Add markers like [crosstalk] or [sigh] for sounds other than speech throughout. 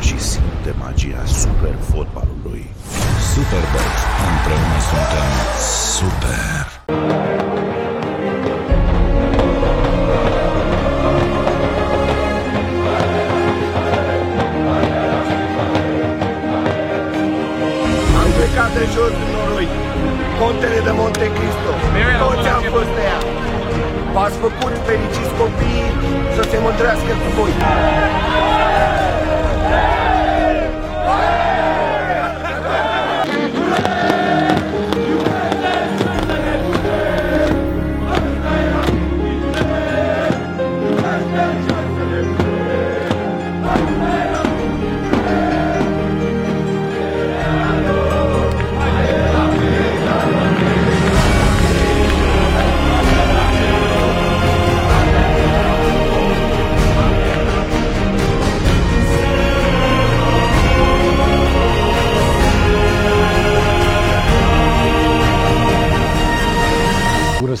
joacă și simte magia super fotbalului. Superbox. Împreună suntem Super! Am plecat de jos din noroi, contele de Monte Cristo, toți am fost de ea. V-ați făcut fericiți copiii să se mândrească cu voi.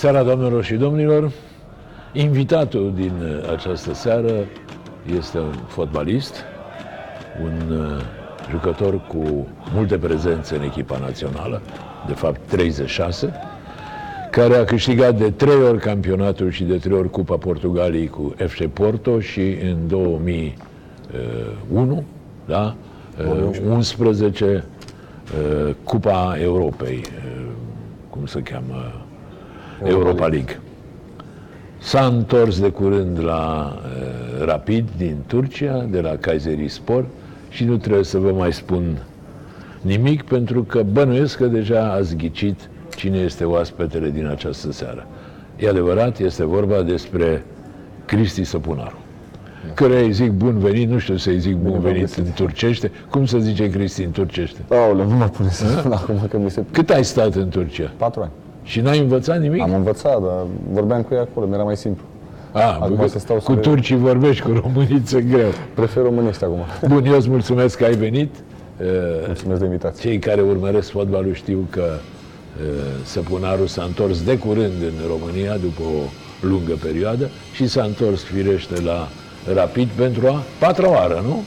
Seara, doamnelor și domnilor! Invitatul din uh, această seară este un fotbalist, un uh, jucător cu multe prezențe în echipa națională, de fapt 36, care a câștigat de trei ori campionatul și de trei ori Cupa Portugaliei cu FC Porto și în 2001, da? Uh, 11 uh, Cupa Europei, uh, cum se cheamă? Europa League. S-a întors de curând la uh, Rapid din Turcia, de la Kayserispor și nu trebuie să vă mai spun nimic pentru că bănuiesc că deja ați ghicit cine este oaspetele din această seară. E adevărat, este vorba despre Cristi Săpunaru. Care îi zic bun venit, nu știu să-i zic bun venit în turcește. Cum să zice Cristi în turcește? Aoleu, nu mă pune să spun acum că mi se... Cât ai stat în Turcia? Patru ani. Și n-ai învățat nimic? Am învățat, dar vorbeam cu ei acolo, mi-era mai simplu. A, Acum cu, să stau să cu le- turcii vorbești, cu românii ți greu. Prefer românești acum. Bun, eu îți mulțumesc că ai venit. Uh, Mulțumesc de invitație. Cei care urmăresc fotbalul știu că uh, Săpunaru s-a întors de curând în România după o lungă perioadă și s-a întors firește la Rapid pentru a patra oară, nu?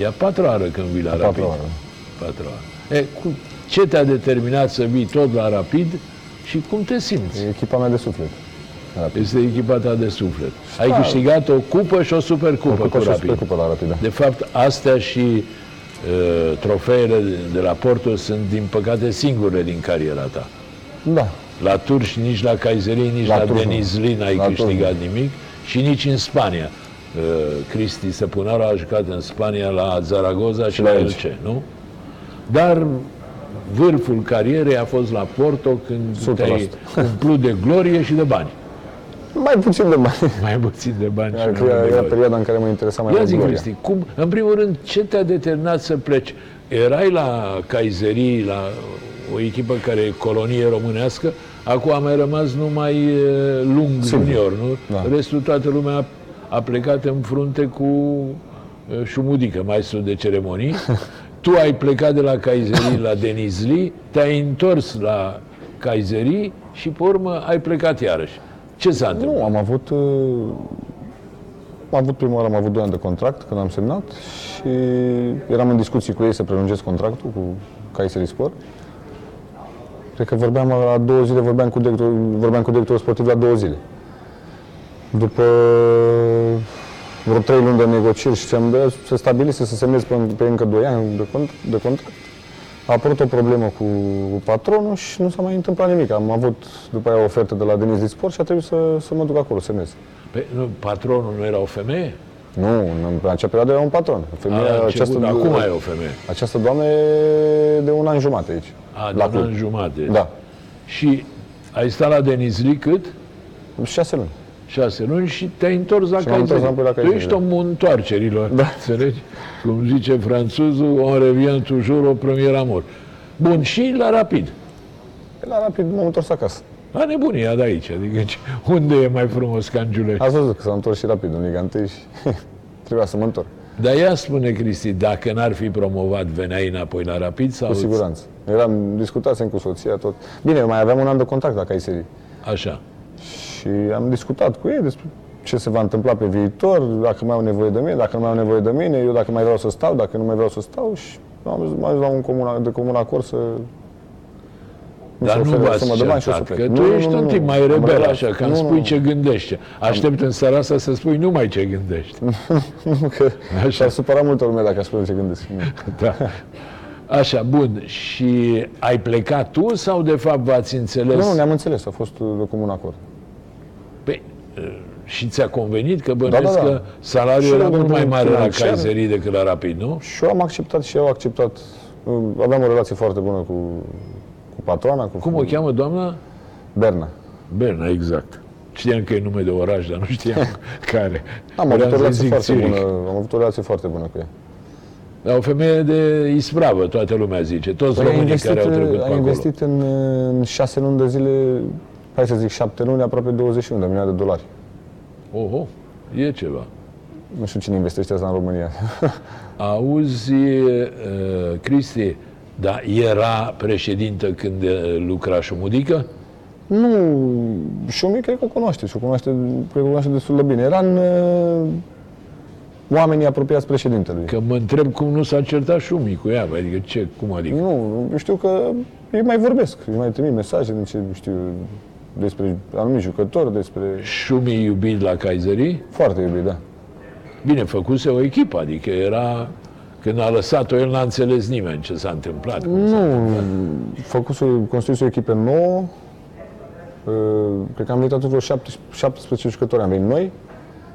E a patra oară când vii la Rapid. patra oară. Patra oară. E, cu, ce te-a determinat să vii tot la Rapid și cum te simți? E echipa mea de suflet. Rapid. Este echipa ta de suflet. Ai Da. câștigat o cupă și o supercupă Cupă cu și o Rapid. supercupă la Rapid, da. De fapt, astea și uh, trofeele de la Porto sunt, din păcate, singurele din cariera ta. Da. La Turci, nici la Kayseri, nici la, La la Turci nu. Denizli n-ai La Turci câștigat nimic și nici în Spania. Uh, Cristi Săpunaru a jucat în Spania la Zaragoza și, la la Elche. Elche, nu? Dar vârful carierei a fost la Porto când 100%. te-ai umplut de glorie și de bani. Mai puțin de bani. Mai puțin de bani și Era, mai mult de era glorie. perioada în care mă interesa mai Ia mult zi, gloria. Cristi, cum, în primul rând, ce te-a determinat să pleci? Erai la Kayseri, la o echipă care e colonie românească, acum a mai rămas numai e, lung Sigur. junior, nu? Da. Restul toată lumea a, a plecat în frunte cu e, șumudică, maestru de ceremonii. [laughs] tu ai plecat de la Kayseri la Denizli, te-ai întors la Kayseri și pe urmă ai plecat iarăși. Ce s-a întâmplat? Nu, am avut... uh, Am avut prima oară, am avut 2 ani de contract când am semnat și eram în discuții cu ei să prelungesc contractul cu Kayseri Sport. Cred că vorbeam la două zile, vorbeam cu director, vorbeam cu directorul sportiv la două zile. După vreo trei luni de negocieri și ce-am dat, se stabilise să semnez pe, pe încă doi ani de, cont- de contract. A apărut o problemă cu patronul și nu s-a mai întâmplat nimic. Am avut după aia o ofertă de la Denis Disport și a trebuit să, să mă duc acolo, să semnez. Pe, nu, patronul nu era o femeie? Nu, în, în acea perioadă era un patron. Femeia, A, început, acum e o femeie. Această doamnă e de un an jumate aici. A, la de un club. an jumate. Da. Și ai stat la Denizli cât? Șase luni. Șase luni și te-ai întors la Și m-am întors Kayseri. înapoi la Tu Kayseri, ești da. omul întoarcerilor, Da. înțelegi? Cum zice franțuzul, on revient toujours au premier amour. Bun, și la Rapid. La rapid m-am întors acasă. La nebunia de aici, adică ce- unde e mai frumos ca în Giulești? Ați văzut că s-a întors și rapid în Liga 1 și [laughs] trebuia să mă întorc. Dar ea spune, Cristi, dacă n-ar fi promovat, veneai înapoi la Rapid sau... Cu siguranță. Eram, discutasem cu soția tot. Bine, mai aveam un an de contract la Kayseri. Așa. Și am discutat cu ei despre ce se va întâmpla pe viitor, dacă mai au nevoie de mine, dacă nu mai au nevoie de mine, eu dacă mai vreau să stau, dacă nu mai vreau să stau și am ajuns, am ajuns la un comun, de comun acord să mi Dar se nu ofere o v-ați sumă de bani și o să certat, plec. că Nu, tu nu, ești nu, un nu, tip mai am rebel relații. așa, că îmi Nu, spui nu, ce gândești. Aștept în seara asta să spui numai ce gândești. [laughs] Nu, că Așa. s-ar supăra multă lume dacă aș spune ce gândesc. [laughs] Nu. Da. Așa, bun. Și ai plecat tu sau de fapt v-ați înțeles? Nu, nu, ne-am înțeles, a fost uh, de comun acord. Păi, și ți-a convenit că bănuiesc Da, da, da. că salariul Și era eu, mult din mai mare la financiar- Kaiserii decât la Rapid, nu? Și eu am acceptat și eu am acceptat. Uh, Aveam o relație foarte bună cu, cu patroana, cu Cum o cheamă doamna? Berna. Berna, exact. Știam că e nume de oraș, dar nu știam [laughs] care. Am Vreau avut o să relație zic foarte Zurich. bună, am avut o relație foarte bună cu ea. Dar o femeie de ispravă, toată lumea zice. Toți Păi a românii investit, care au trecut pe a acolo. investit în, în șase luni de zile, hai să zic șapte luni, aproape 21 de milioane de dolari. Oho, e ceva. Nu știu cine investește asta în România. [laughs] Auzi, uh, Cristi, dar era președintă când uh, lucra Șumudică? nu, și mi cred că o cunoaște și o cunoaște, cred că o cunoaște destul de bine. Era în uh, oamenii apropiați președintelui. Că mă întreb cum nu s-a certat Șumi cu ea, adică ce, cum adică? Nu, eu știu că ei mai vorbesc, îi mai trimit mesaje, de ce știu, despre anumiți jucători, despre... Șumi iubit la Kaiserii? Foarte iubit, da. Bine, făcuse o echipă, adică era... Când a lăsat-o, el n-a înțeles nimeni ce s-a întâmplat. cum s-a Nu, făcuse, construise o echipă nouă, Uh, cred că am venit atunci vreo 17, 17 jucători, am venit noi,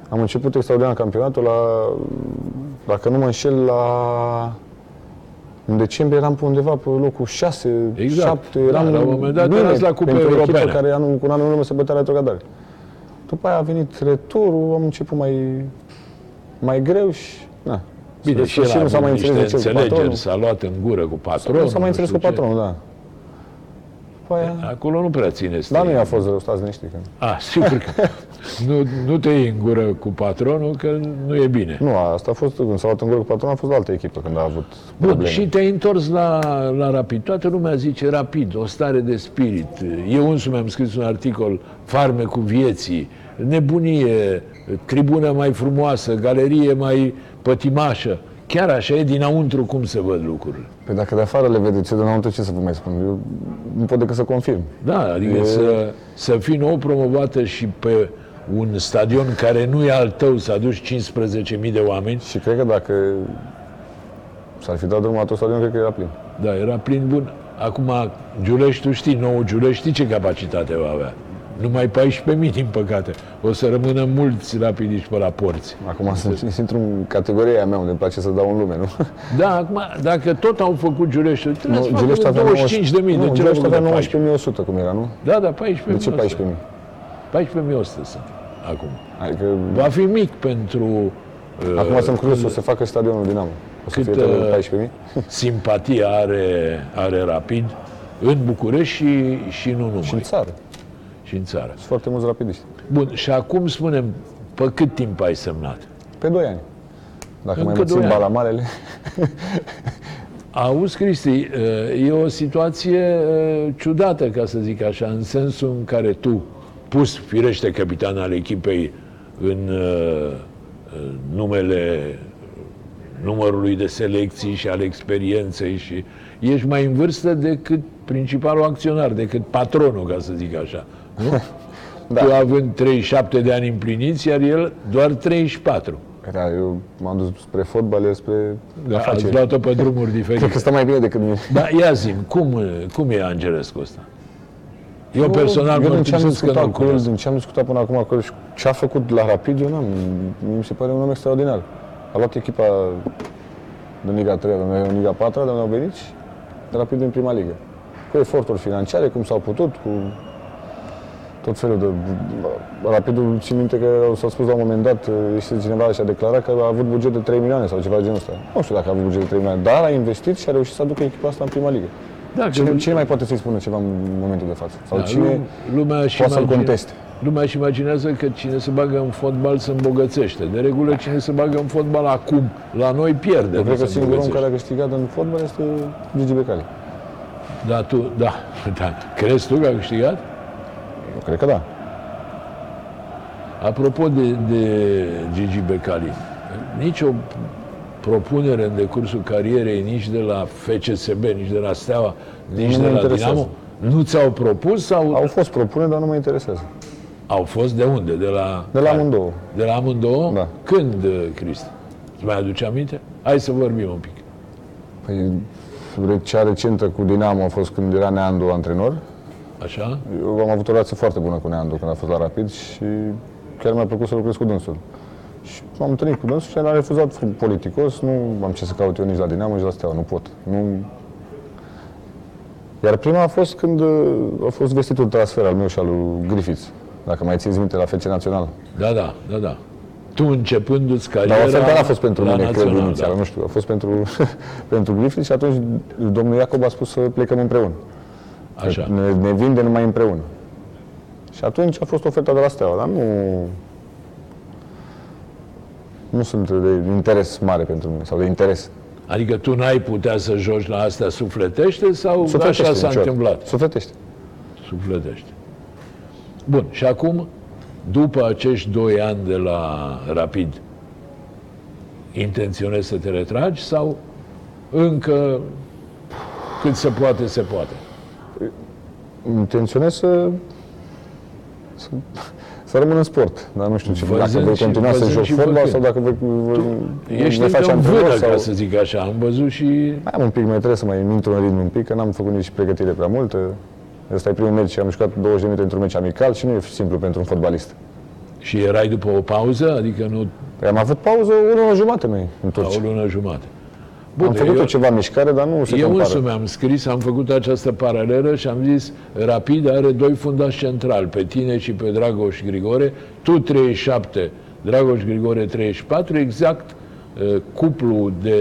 am început extraordinar campionatul la, dacă nu mă înșel, la în decembrie eram pe undeva pe locul 6, Exact. 7, Da, eram la un moment dat bine erați la Cupe pentru o echipă Europeană. care anul, cu un an în urmă se bătea la retrogradare. După aia a venit returul, am început mai, mai greu și... Na, Bine, Spre și el sfârșit a nu s-a mai avut niște înțeles de ce cu patronul. înțelegeri, s-a luat în gură cu patronul. Nu s-a mai înțeles cu știu ce. patronul, da. După aia... Acolo nu prea ține Da, nu i-a fost rău, stați liniștit. Că... A, sigur că [laughs] nu, nu te iei în gură cu patronul, că nu e bine. Nu, asta a fost, când s-a luat în gură cu patronul, a fost la altă echipă, când a avut Bun, probleme. și te-ai întors la, la Rapid. Toată lumea zice Rapid, o stare de spirit. Eu însumi am scris un articol, Farmecul vieții, nebunie, tribună mai frumoasă, galerie mai pătimașă. Chiar așa e dinăuntru cum se văd lucrurile. Păi dacă de afară le vedeți, eu de înăuntru ce să vă mai spun? Eu nu pot decât să confirm. Da, adică E- să, să fii nou promovată și pe un stadion care nu e al tău, să aduci 15.000 de oameni. Și cred că dacă s-ar fi dat drumul la tot stadion, cred că era plin. Da, era plin bun. Acum, Giulești, tu știi, nou Giulești, știi ce capacitate va avea? Numai 14.000, din păcate. O să rămână mulți rapidiști pe la porți. Acum sunt intru în categoria aia mea, unde îmi place să dau un lume, nu? Da, acum, dacă tot au făcut Giulești, trebuie să Giulești facă avea 25 de mii. Nu, De ce Giulești nu avea avea 19.100, cum era, nu? Da, da, 14.000. De ce 14.000? 14.100 sunt acum. Adică, Va fi mic pentru uh, acum sunt curios, o să facă stadionul Dinamo. O să Cât, fie tot uh, 14.000? [laughs] simpatia are, are Rapid în București și, și nu numai. Și în țară. și în țară. Sunt foarte mulți rapidiști. Bun, și acum spunem, pe cât timp ai semnat? Pe 2 ani. Dacă Încă mai mă doi țin ani. balamarele, Auzi, Cristi, e o situație uh, ciudată, ca să zic așa, în sensul în care tu, pus firește capitan al echipei în uh, uh, numele numărului de selecții și al experienței și ești mai în vârstă decât principalul acționar, decât patronul, ca să zic așa. Nu? [laughs] Da. Tu având 37 de ani împliniți, iar el doar 34. da, eu m-am dus spre fotbal, el spre Da, ați afaceri. luat-o pe drumuri [laughs] Cred diferite. că stă mai bine decât mine. Da, ia zi cum, cum e Angelescu ăsta? Eu personal eu mă din ce am că discutat nu cu el, cunosc. din ce am discutat până acum cu el și ce a făcut la Rapid, eu n-am, mi se pare un om extraordinar. A luat echipa din Liga 3, de în Liga 4, de unde au venit și Rapid în prima ligă. Cu eforturi financiare, cum s-au putut, cu tot felul de... Rapidul, țin minte că s-a spus la un moment dat, este cineva și a declarat că a avut buget de 3 milioane sau ceva de genul ăsta. Nu știu dacă a avut buget de 3 milioane, dar a investit și a reușit să aducă echipa asta în prima ligă. Da, Cine, că- cine mai poate să-i spună ceva în momentul de față? Sau da, cine lu- lumea își poate să-l imagine- conteste? Lumea își imaginează că cine se bagă în fotbal se îmbogățește. De regulă, cine se bagă în fotbal acum, la noi pierde. Eu nu cred că se singurul om îmbogățește. care a câștigat în fotbal este Gigi Becali. Da, tu, da, da. Crezi tu că a câștigat? Eu cred că da. Apropo de, de Gigi Becali, nici o propunere în decursul carierei, nici de la FCSB, nici de la Steaua, nici Nu de mă la interesează. Dinamo, nu ți-au propus sau Au fost propuneri, dar nu mă interesează. au fost de unde? De la, De la amândouă. De la amândouă? Da. Când, uh, Cristi? Îți mai aduce aminte? Hai să vorbim un pic. Păi, re- cea recentă cu Dinamo a fost când era Neandu antrenor. Așa? Eu am avut o relație foarte bună cu Neandu când a fost la Rapid și chiar mi-a plăcut să lucrez cu dânsul. Și m-am întâlnit cu dânsul și el a refuzat politicos, nu am ce să caut eu nici la Dinamo, nici la Steaua, nu pot. Nu... Iar prima a fost când uh, a fost vestitul transfer al meu și al lui Griffiths, dacă mai țineți minte, la FC Național. Da, da, da, da. Tu începându-ți cariera... Dar oferta n-a fost pentru la mine, cred, Național, inițial, da. nu știu, a fost pentru, [laughs] pentru Griffiths și atunci domnul Iacob a spus să plecăm împreună. Așa. Ne, ne vinde numai împreună. Și atunci a fost oferta de la Steaua, dar nu... Nu sunt de interes mare pentru mine, sau de interes. Adică tu n-ai putea să joci la astea sufletește sau Sufletește așa s-a niciodată. întâmplat? Sufletește. Sufletește. Bun, și acum, după acești doi ani de la Rapid, intenționezi să te retragi sau încă cât se poate, se poate? Intenționez să, să, să rămân în sport, dar nu știu ce, Văzând dacă voi și- continua să văzând joc și fotbal făcând. sau dacă voi, voi, Ești voi face încă în antrenor vână, sau... ca să zic așa. Am văzut și... Mai am un pic, mai trebuie să mai intru în ritm un pic, că n-am făcut nici pregătire prea multă. Ăsta e primul meci, am jucat 20 de minute într-un meci amical și nu e simplu pentru un fotbalist. Și erai după o pauză, adică nu Păi am avut pauză o lună jumate noi în la Turcia. o lună jumate. Am făcut eu- eu ceva mișcare, dar nu se Eu compară. însumi am scris, am făcut această paralelă și am zis Rapid are doi fundași centrali, pe tine și pe Dragoș Grigore, tu 37, Dragoș Grigore 34, exact uh, cuplu de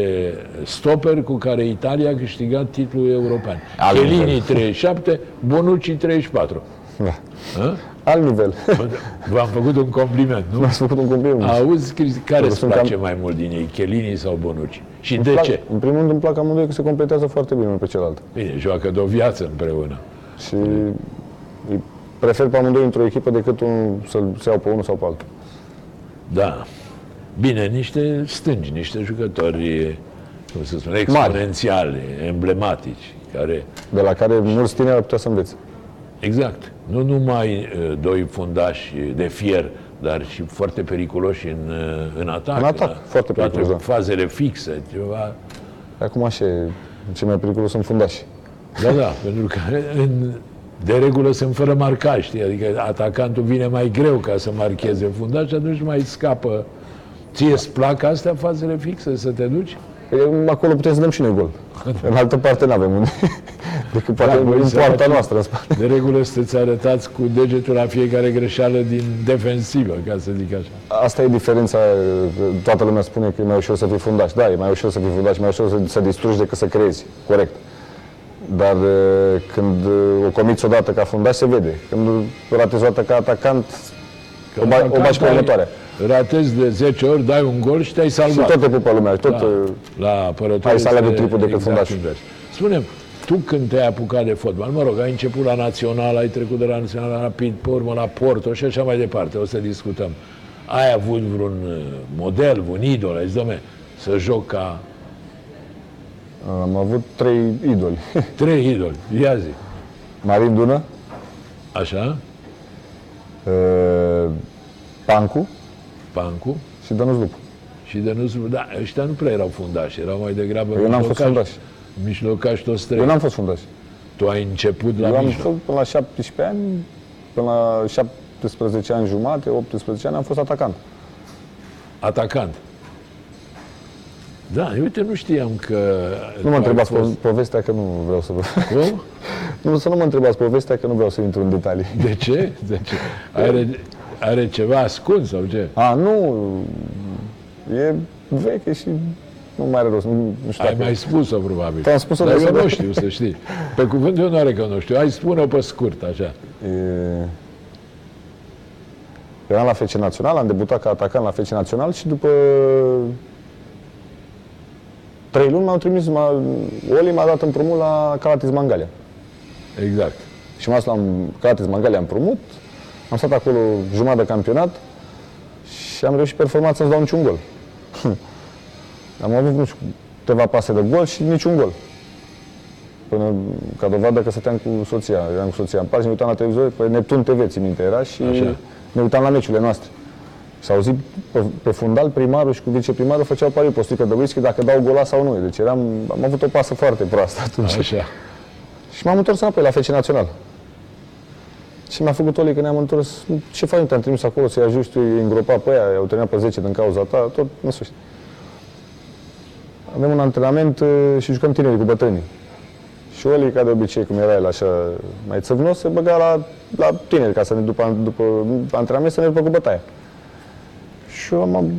stoperi cu care Italia a câștigat titlul european. Alt Chelini nivel. 37, Bonucci 34. Da. Hă? Alt nivel. [laughs] V-am făcut un compliment, nu? M-ați făcut un compliment. Auzi, Cristi, care îți sunt place cam- mai mult din ei, Chelini sau Bonucci? Și Îmi de plac- ce? În primul rând îmi plac amândoi că se completează foarte bine unul pe celălalt. Bine, joacă de o viață împreună. Și îi prefer pe amândoi într-o echipă decât un, să-l să iau pe unul sau pe altul. Da. Bine, niște stângi, niște jucători, cum să spun, exponențiale, emblematici, care, De la care mulți tineri ar putea să învețe. Exact, nu numai uh, doi fundași de fier, dar și foarte periculoși în, uh, în atac. În atac, foarte Toate periculos, da. fazele fixe, ceva. Acum așa e, cei mai periculos sunt fundași. Da, da, [laughs] pentru că în, de regulă sunt fără marcaj, știi? Adică atacantul vine mai greu ca să marcheze fundaș și atunci mai scapă. Ție îți plac astea, fazele fixe, să te duci? E, Acolo putem să dăm și noi gol. [laughs] În altă parte nu avem unde. [laughs] Decât poate voi în săraci. poarta noastră în spate. De regulă sunteți arătați cu degetul la fiecare greșeală din defensivă, ca să zic așa. Asta e diferența, că toată lumea spune că e mai ușor să fii fundaș. Da, e mai ușor să fii fundaș, e mai ușor să, să distrugi decât să creezi. Corect. Dar e, când e, o comiți odată ca fundaș, se vede. Când ratezi o dată ca atacant, o, ba, o bași pe următoarea. Ratezi de 10 ori, dai un gol și te-ai Și salvat. tot te pupă lumea. și Tot, da. e, La apărător Ai să este alegi tripul decât exact fundașul. invers. Spune tu când te-ai apucat de fotbal, mă rog, ai început la Național, ai trecut de la Național la Rapid, pe urmă la Porto și așa mai departe, o să discutăm. Ai avut vreun uh, model, un idol, ai zis, dom'le, să joc ca am avut trei idoli. trei idoli, ia zi. Marin Dună, Așa, e, Pancu Pancu și Dănuț Lupu. și de nu da, ăștia nu prea erau fundași, erau mai degrabă Eu n-am fost mijlocași- fundaș. Mijlocași toți trei. Eu n-am fost fundaș. Tu ai început la Eu am mijloc. fost până la 17 ani, până la 17 ani jumate, 18 ani, am fost atacant. Atacant. Da, uite, nu știam că... Nu mă ai întrebați fost- po- povestea că nu vreau să vă... Cum? [laughs] Nu, să nu mă întrebați povestea că nu vreau să intru în detalii. De ce? De ce? Are, are ceva ascuns sau ce? A, nu, e veche și nu mai are rost. Nu, nu știu Ai dacă... mai spus-o probabil. Te-am spus-o Dar de eu să- nu știu, să știi. Pe cuvânt eu nu are că nu știu. Hai spune-o pe scurt, așa. E... Eram la FC Național, am debutat ca atacant la FC Național și după trei luni m-au trimis, m-a, Oli m-a dat împrumut la Calatis Mangalia. Exact. Și m-am dus la Calatis Mangalia împrumut, am stat acolo jumătate de campionat Și am reușit performanță să dau niciun gol. am avut, nu știu, câteva pase de gol și niciun gol. Până ca dovadă că stăteam cu soția, eram cu soția în parc și ne uitam la televizor, pe Neptun TV, țin minte, era și Așa. ne uitam la meciurile noastre. S-au auzit pe, pe fundal, primarul și cu viceprimarul făceau pariu pe o sticlă de whisky dacă dau gola sau nu. Deci eram, am avut o pasă foarte proastă atunci. Așa. Și m-am întors înapoi la FC Național. Și mi-a făcut Oli că ne-am întors. Ce faci, nu te-am trimis acolo să-i ajuți, tu îi îngropa pe aia, au terminat pe 10 din cauza ta, tot, nu știu. Avem un antrenament uh, și jucăm tineri cu bătrânii. Și Oli, ca de obicei, cum era el așa mai țăvnos, se băga la, la tineri ca să ne, după, după antrenament, să ne după cu bătaie. Și eu am,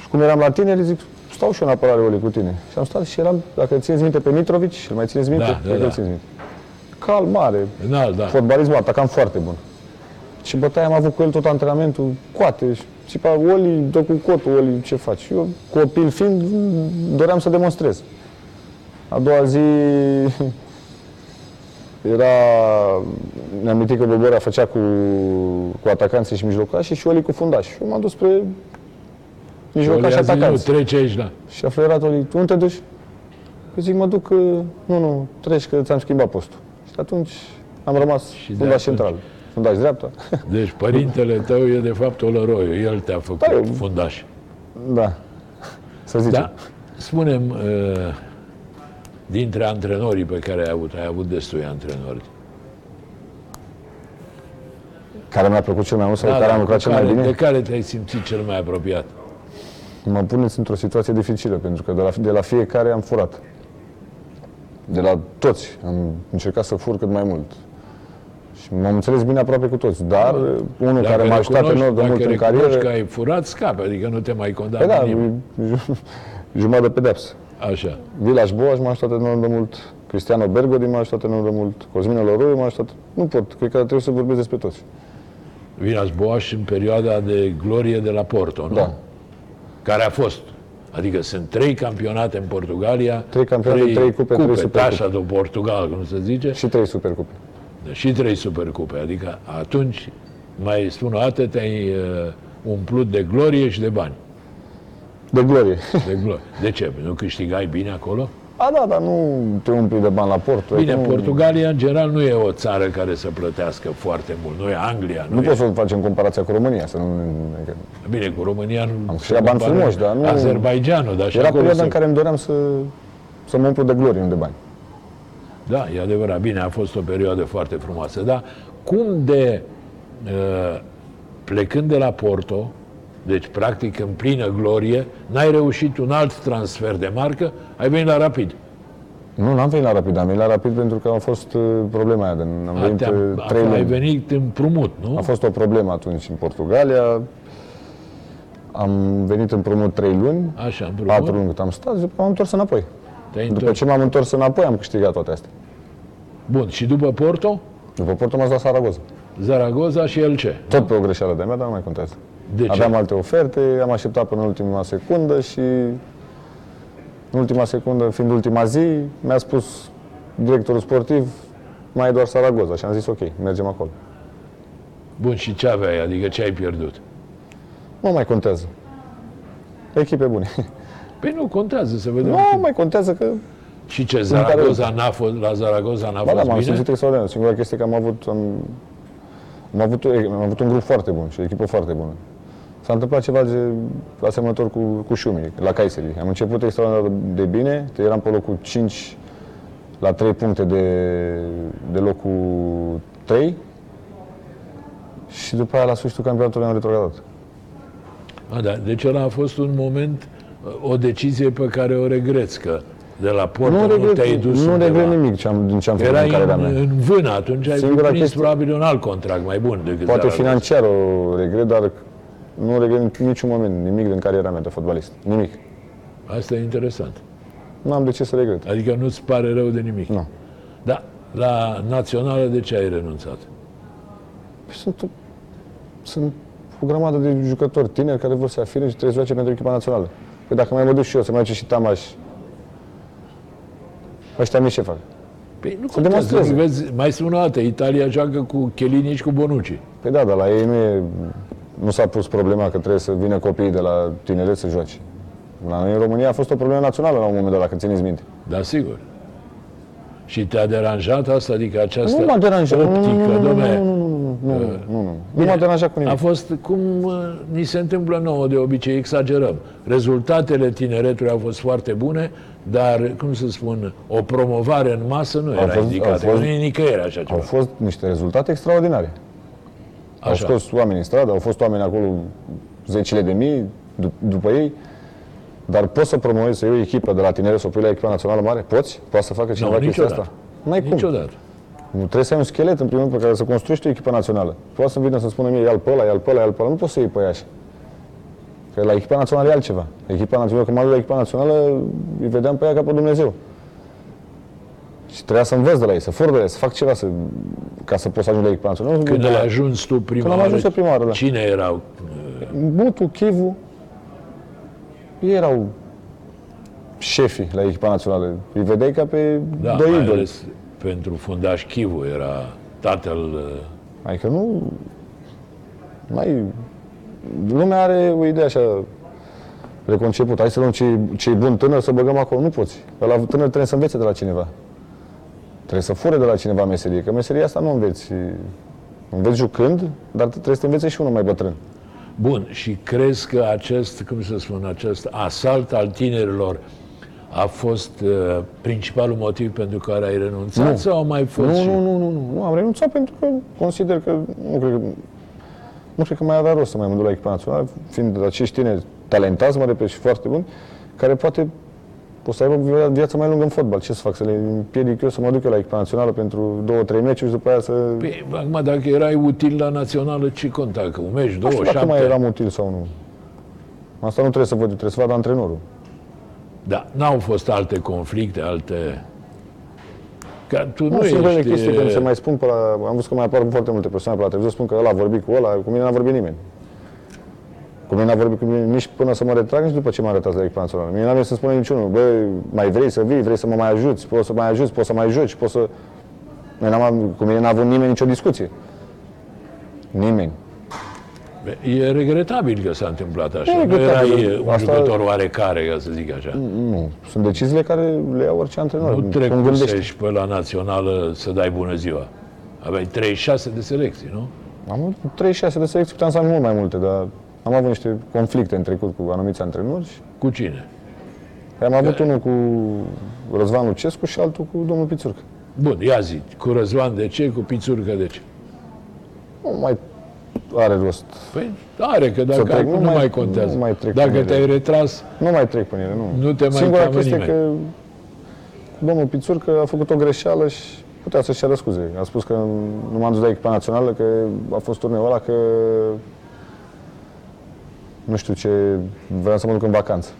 și cum eram la tineri, zic, stau și eu în apărare, Oli, cu tine. Și am stat și eram, dacă țineți minte pe Mitrovici, îl mai țineți minte? Da, da, Cred că da. îl țineți minte. Calm, mare, Înalt, da. fotbalism, atacam foarte bun. Și bătaia am avut cu el tot antrenamentul, coate, și țipa, Oli, dă cu cotul, Oli, ce faci? Și eu, copil fiind, doream să demonstrez. A doua zi [laughs] era, ne-am amintit că Boborea făcea cu, cu atacanții și mijlocași și Oli cu fundași. Și eu m-am dus spre mijlocași și Oli a zis, nu, atacanți. trece aici, da. Și a fluierat Oli, tu unde te duci? Eu zic, mă duc, uh, nu, nu, treci că ți-am schimbat postul. Și atunci am rămas Și de fundaș atunci- central. Fundaș dreapta. [laughs] Deci părintele tău e de fapt Olăroiu, el te-a făcut Da, eu- fundaș. Da. Să zicem. Da. Spunem, uh, dintre antrenorii pe care ai avut, ai avut destui antrenori. Care mi-a plăcut cel mai mult sau Da, care da, am lucrat cu cel mai care, bine? de care te-ai simțit cel mai apropiat? Mă puneți într-o situație dificilă, pentru că de la, de la fiecare am furat. De la toți. Am încercat să fur cât mai mult. Și m-am înțeles bine aproape cu toți. Dar unul care m-a ajutat recunoști- enorm de mult dacă în recunoști carieră... că ai furat, scape, adică nu te mai condamnă Păi da, nimeni. ju- [laughs] jumătate de pedeapsă. Așa. Vilaș Boaș m-a ajutat enorm de mult, Cristiano Bergodi m-a ajutat enorm de mult, Cosmin Loroiu m-a ajutat. Nu pot, cred că trebuie să vorbesc despre toți. Vinas Boaș în perioada de glorie de la Porto, nu? Da. Care a fost. Adică sunt trei campionate în Portugalia, Trei campionate, trei cupe, trei supercupe. tașa de Portugal, cum se zice, Și trei supercupe. și trei supercupe. Adică atunci, mai spun o dată, te-ai uh, umplut de glorie și de bani. De glorie. De, glorie. de ce? Nu câștigai bine acolo? A, da, dar nu te umpli de bani la Porto. Bine, nu, Portugalia în general nu e o țară care să plătească foarte mult. Nu e Anglia, nu, Nu e... poți să facem comparația cu România, să nu... adică Bine, cu România nu Am se câștigat bani compară frumoși, dar nu- Azerbaijanul, dar și Era acolo perioada se- în care îmi doream să, să mă umplu de glorie, nu de bani. Da, e adevărat. Bine, a fost o perioadă foarte frumoasă. Dar cum de, uh, plecând de la Porto, deci practic în plină glorie, n-ai reușit un alt transfer de marcă, ai venit la Rapid. Nu, n-am venit la Rapid, am venit la Rapid pentru că a fost uh, problema aia. De, am A, venit te-am- uh, trei ai luni. venit împrumut, nu? A fost o problemă atunci în Portugalia. Am venit împrumut trei luni, Așa, împrumut. patru luni cât am stat, și după m-am întors înapoi. Te-ai După întors. ce m-am întors înapoi, am câștigat toate astea. Bun, și după Porto, După Porto m-aș dat Saragoza. Zaragoza și el ce? Tot pe o greșeală de-a mea, dar nu mai contează. De ce? Aveam alte oferte, am așteptat până în ultima secundă și în ultima secundă, fiind ultima zi, mi-a spus directorul sportiv, mai e doar Saragoza și am zis ok, mergem acolo. Bun, și ce aveai? Adică ce ai pierdut? Nu mai contează. Echipe bune. Păi nu, contează să vedem. Nu mai contează că... Și ce, Zaragoza n-a fost, la Zaragoza n-a Ba da, fost m-am bine? simțit extraordinar. Singura chestie că am avut, am, am, avut, am avut un grup foarte bun și o echipă foarte bună. S-a întâmplat ceva de, asemănător cu, cu Șumi, la Kayseri. Am început extraordinar de bine, eram pe locul 5 la 3 puncte de, de locul 3 și după aia la sfârșitul campionatului am retrogradat. A, da. Deci ăla a fost un moment, o decizie pe care o regreți, că de la Porto Nu nu, regret, te-ai dus nu undeva. regret nimic ce am, din ce am făcut Erai în cariera în, mea. în vână, atunci ai Singura prins chestie- probabil un alt contract mai bun decât Poate Zaragoza. financiar o regret, dar nu regret în niciun moment nimic din cariera mea de fotbalist. Nimic. Asta e interesant. Nu am de ce să regret. Adică nu-ți pare rău de nimic. Nu. Da, la națională de ce ai renunțat? Păi Sunt, sunt o grămadă de jucători tineri care vor să afirme și trebuie să joace pentru echipa națională. Păi dacă mai mă duc și eu, să mai duce și Tamaș, ăștia mici ce fac? Păi nu Să contează, demonstreze. vezi, mai spun o dată, Italia joacă cu Chelini și cu Bonucci. Păi da, dar la ei nu e nu s-a pus problema că trebuie să vină copiii de la tineret să joace. La noi în România a fost o problemă națională la un moment dat, dacă țineți minte. Da, sigur. Și te-a deranjat asta? Adică această Nu m-a deranjat. Nu, nu, optică, nu, nu, nu, dom'le, nu, nu, nu, nu, nu, nu. Nu m-a deranjat cu A nimic. fost cum uh, ni se întâmplă nouă de obicei, exagerăm. Rezultatele tineretului au fost foarte bune, dar, cum să spun, o promovare în masă nu era fost- indicată. au fost- nu e nicăieri așa Au ceva. fost niște rezultate extraordinare. Au Așa. scos oameni în stradă, au fost oameni acolo, zecile de mii dup- după ei, dar poți să promovezi, să iei o echipă de la tinere, să o pui la echipa națională mare? Poți? Poate să facă cineva Nu, chestia niciodată. asta? N-ai cum. Niciodată. Nu, trebuie să ai un schelet în primul rând pe care să construiești o echipă națională. Poate să vină să spună mie, ia-l pe ăla, ia-l pe ăla, ia-l pe ăla. Nu poți să iei pe ea așa. Că la echipa națională e altceva. Echipa națională, când m-am dus la echipa națională, îi vedeam pe ea ca pe Dumnezeu. Și trebuia să învăț de la ei, să fur de la ei, să fac ceva să, ca să pot să ajung la echipa națională. Nu Când de ai la ajuns tu prima Când am oară, ajuns eu prima oară, da. cine erau? Butu, Chivu, ei erau șefii la echipa națională. Îi vedeai ca pe Da, doi mai idoli. ales pentru fundaș Chivu era tatăl... uh, Adică nu... Mai... Lumea are o idee așa preconceput. Hai să luăm ce ce bun tânăr să băgăm acolo. Nu poți. La tânăr trebuie să învețe de la cineva. Trebuie să fure de la cineva meserie. Că meseria asta nu înveți. Înveți jucând, dar trebuie să te învețe și unul mai bătrân. Bun, și crezi că acest, cum să spun, acest asalt al tinerilor a fost uh, principalul motiv pentru care ai renunțat Nu. sau au mai fost Nu, și... nu, nu, nu, nu, nu. Am renunțat pentru că consider că nu cred că, nu cred că mai avea rost să mai mă duc la echipa națională, fiind de acești tineri talentați, mă repet, și foarte buni, care poate o să aibă via- viața mai lungă în fotbal. Ce să fac? Să le împiedic eu să mă duc eu la echipa națională pentru două, trei meciuri și după aia să... Păi, acum, dacă erai util la națională, ce conta? Că un meci, nu două, știu dacă șapte? mai eram util sau nu. Asta nu trebuie să văd, eu, trebuie să vadă antrenorul. Da, n-au fost alte conflicte, alte... Că tu nu, Nu, sunt unele ești... chestii când se mai spun pe la, am văzut că mai apar foarte multe persoane pe la televizor, spun că ăla a vorbit cu ăla, cu mine n-a vorbit nimeni. Cu mine n-a vorbit cu mine nici până să mă retrag, nici după ce m-a arătat la echipa națională. Mie n-a venit să spună niciunul, bă, mai vrei să vii, vrei să mă mai ajuți, poți să mai ajuți, poți să mai joci, poți să... Noi n-am, cu mine n-a avut nimeni nicio discuție. Nimeni. E regretabil că s-a întâmplat așa. E Nu regretabil. erai un Asta- jucător oarecare, ca să zic așa. Nu. Sunt deciziile care le ia orice antrenor. Nu Cum gândește. trecusești pe la națională să dai bună ziua. Aveai 36 de selecții, nu? Am avut 36 de selecții, puteam să am mult mai multe, dar am avut niște conflicte în trecut cu anumiți antrenori și Cu cine? am avut unul cu Răzvan Lucescu și altul cu domnul Pițurcă. Bun, ia zi, cu Răzvan de ce, cu Pițurcă de ce? Nu mai are rost. Păi are, că dacă trec, acum nu nu mai- mai contează. nu mai trec Dacă pe ele. te-ai retras, Nu mai trec pe ele, nu. Nu te mai Singura cheamă chestie nimeni. că domnul Pițurcă a făcut o greșeală și putea să-și ceară scuze. A spus că nu m-am dus la echipa națională, că a fost turneul ăla, că nu știu ce, vreau să mă duc în vacanță.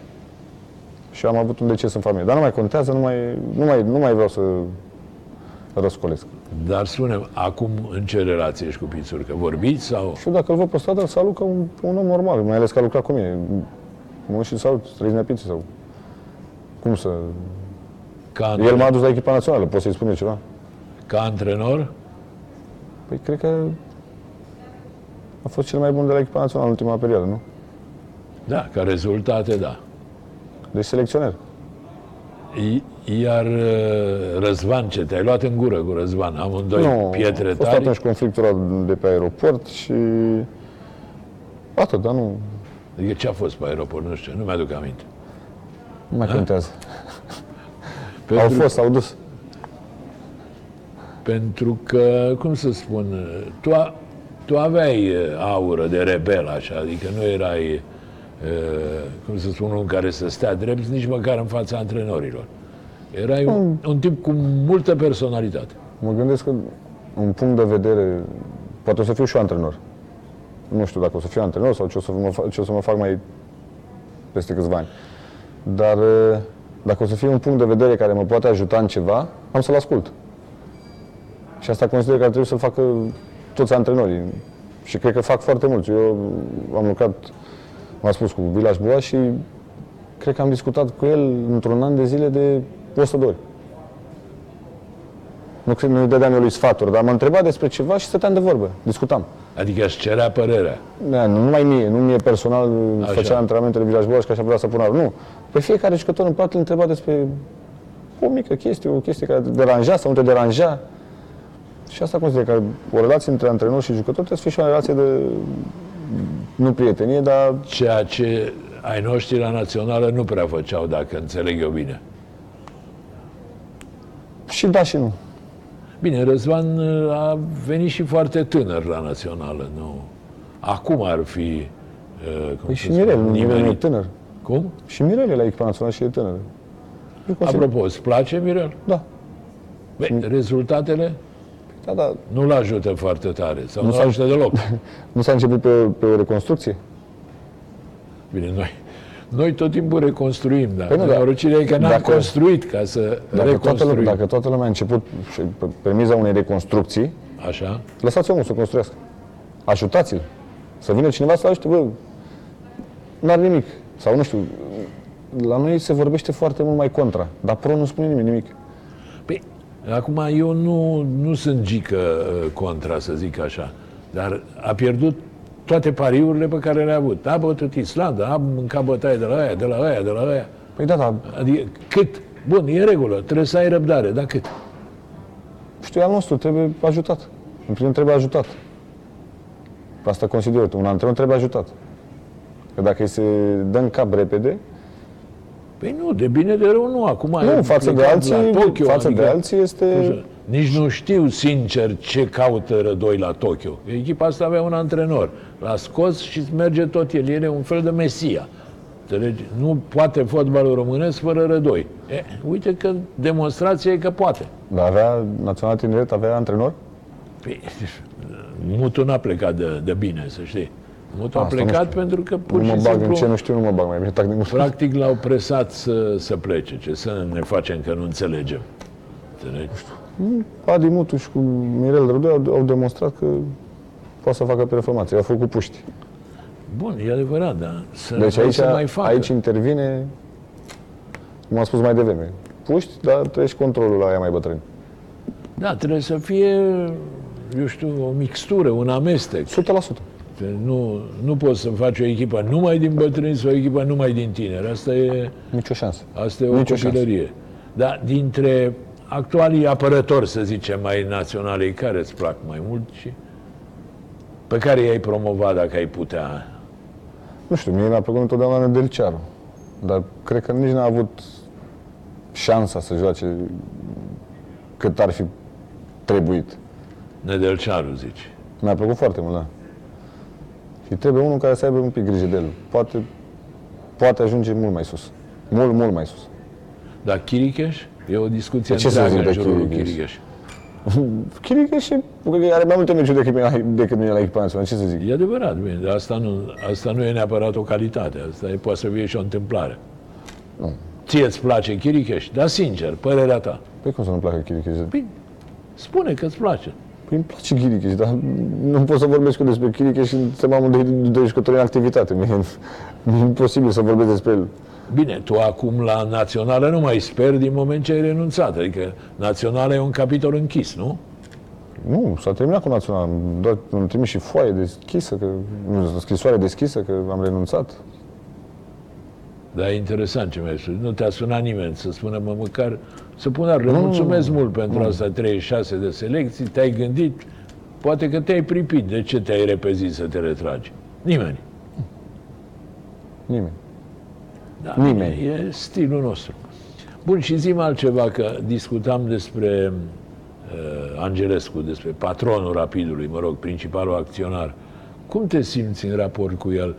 Și am avut un deces în familie. Dar nu mai contează, nu mai, nu mai, nu mai vreau să răscolesc. dar spune acum în ce relație ești cu Pițurcă? Vorbiți sau... Și eu dacă îl văd pe stradă, îl salut ca un, un om normal, mai ales că a lucrat cu mine. Mă și salut, trăiți neapiți sau... Cum să... Ca, El m-a dus la echipa națională, pot să-i spun eu ceva? ca antrenor? Păi cred că a fost cel mai bun de la echipa națională în ultima perioadă, nu? Da, ca rezultate, da. Deci selecționer. I- Iar uh, Răzvan, ce te-ai luat în gură cu Răzvan? Amândoi nu, pietre a fost tari? atunci conflictul ăla de pe aeroport și... Atât, dar nu, Adică ce a fost pe aeroport? Nu știu, nu mi-aduc aminte. nu mai contează. [laughs] Pentru, Au fost, au dus. Pentru că, cum să spun, tu, a, tu aveai uh, aură de rebel, așa, adică nu erai, uh, cum să spun, un care să stea drept, nici măcar în fața antrenorilor. Erai un, un tip cu multă personalitate. Mă gândesc că un punct de vedere, poate o să fiu și eu antrenor. Nu știu dacă o să fiu antrenor sau ce o să mă, fac, ce o să mă fac mai peste câțiva ani. Dar eh, dacă o să fie un punct de vedere care mă poate ajuta în ceva, am să-l ascult. Și asta consider că ar trebui să-l facă toți antrenorii. Și cred că fac foarte mulți. Eu am lucrat, m-a spus, cu Vilaș Boa și cred că am discutat cu el într-un an de zile de 100 de ori. Nu cred, nu-i dădeam eu lui sfaturi, dar mă întreba despre ceva și stăteam de vorbă, discutam. Adică își cerea părerea. Da, nu numai mie, nu mie personal Așa. făcea antrenamentele Vilaj Boaș că așa vrea să pună arul. Nu. Pe fiecare jucător în parte îl întreba despre o mică chestie, o chestie care te deranja sau nu te deranja. Și asta consider că o relație între antrenor și jucător trebuie să fie și o relație de nu prietenie, dar Ceea ce ai noștri la națională nu prea făceau, dacă înțeleg eu bine. și da și nu. Bine, Răzvan uh, a venit și foarte tânăr la națională, nu? Acum ar fi... uh, cum Păi să și spun, Mirel, Mirel e nimerit. tânăr. Cum? Și Mirel e la echipa națională și e tânăr. Eu consider- Apropo, îți place Mirel? Da. Băi, rezultatele Da, da. nu-l ajută foarte tare, sau Nu nu-l s-a- ajută deloc. [laughs] Nu s-a început pe, pe o reconstrucție? Bine, noi, noi tot timpul reconstruim, dar Păi nu, păi da. norocirea e că n-am Dacă- construit ca să Dacă toată, reconstruim. lumea, dacă toată lumea a început și pe premiza unei reconstrucții, Așa? lăsați omul să construiască. Ajutați-l. Să vină cineva să ajute, bă, n-are nimic. Sau nu știu, la noi se vorbește foarte mult mai contra, dar pro nu spune nimeni nimic. Păi, acum eu nu, nu sunt gică uh, contra, să zic așa, dar a pierdut toate pariurile pe care le-a avut. A bătut Islanda, a mâncat bătaie de la aia, de la aia, de la aia. Păi da, dar Adică cât? Bun, e în regulă, trebuie să ai răbdare, dar cât? știu, al nostru trebuie ajutat. În primul rând trebuie ajutat. Asta consider eu. Un antrenor trebuie ajutat. Că dacă îi se dă în cap repede, Păi nu, de bine de rău nu. Acum nu, e față de plecat alții, la Tokyo, față adică, de alții este... Nici nu știu sincer ce caută Rădoi la Tokyo. Echipa asta avea un antrenor. L-a scos și merge tot el. El e un fel de mesia. Înțelegi? Nu poate fotbalul românesc fără Rădoi. E, uite că demonstrația e că poate. Dar avea, Național Tineret avea antrenor? Păi, Mutu n-a plecat de, de bine, să știi. Mutu a Asta nu plecat știu. pentru că pur Nu și mă bag în simplu... ce nu știu, nu mă bag mai bine, tac din gură. Practic l-au presat să, să plece. Ce să ne facem că nu înțelegem. Înțelegi? Adi Mutu și cu Mirel Rădoi au, au demonstrat că poate să facă performanțe. I-au făcut puști. Bun, e adevărat, dar să, Deci să aici, mai facă. aici intervine, cum am spus mai devreme, puști, dar trebuie și controlul la aia mai bătrâni. Da, trebuie să fie, eu știu, o mixtură, un amestec. 100%. Nu, nu poți să faci o echipă numai din bătrâni sau o echipă numai din tineri. Asta e, Nicio șansă. asta e o Nicio copilărie. Dar dintre actualii apărători, să zicem, mai naționali, care îți plac mai mult și pe care i-ai promovat dacă ai putea? Nu știu, mie mi-a plăcut întotdeauna Nedelcearu. Dar cred că nici n-a avut șansa să joace cât ar fi trebuit. Nedelcearu, zici. Mi-a plăcut foarte mult, da. Și trebuie unul care să aibă un pic grijă de el. Poate, poate ajunge mult mai sus. Mult, mult mai sus. Dar Chiricheș? E o discuție De ce să întreagă zic în de jurul lui Chiricheș? Chiricheș. [laughs] Chiric și are mai multe meciuri decât mine, decât mine la echipa națională. Ce să zic? E adevărat, bine, dar asta nu, asta nu e neapărat o calitate, asta e, poate să fie și o întâmplare. Nu. Ție îți place Chiricheș? Dar sincer, părerea ta. Păi cum să nu placă Chiric? Păi, spune că îți place. Păi îmi place Chiric, dar nu pot să vorbesc eu despre Chiric și să mă am de, de jucători în activitate. Mie, mi e imposibil să vorbesc despre el. Bine, tu acum la Națională nu mai speri din moment ce ai renunțat, adică Naționala e un capitol închis, nu? Nu, s-a terminat cu național. Am, dat, am trimis și foaie deschisă, că, nu, scrisoare deschisă, că am renunțat. Dar e interesant ce mi-ai spus. Nu te-a sunat nimeni să spună, mă, măcar să pună, le mulțumesc mult pentru asta 36 de selecții, te-ai gândit, poate că te-ai pripit, de ce te-ai repezit să te retragi? Nimeni. Nimeni. Da, Nimeni. bine, E stilul nostru. Bun, și zi altceva, că discutam despre uh, Angelescu, despre patronul Rapidului, mă rog, principalul acționar. Cum te simți în raport cu el,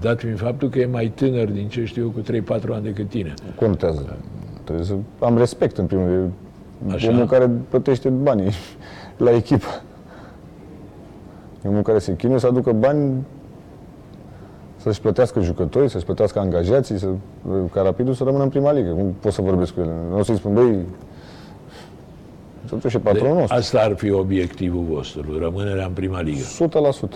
dat fiind faptul că e mai tânăr din ce știu eu cu 3-4 ani decât tine? Contează. Trebuie să am respect, în primul rând. E Așa. Omul care plătește banii [laughs] la echipă. E omul care se chinuie să aducă bani să-și plătească jucătorii, să-și plătească angajații, să, ca Rapidul să rămână în prima ligă. Cum pot să vorbesc cu el? Nu o să-i spun, băi, totuși e patronul De- nostru. Asta ar fi obiectivul vostru, rămânerea în prima ligă. 100%.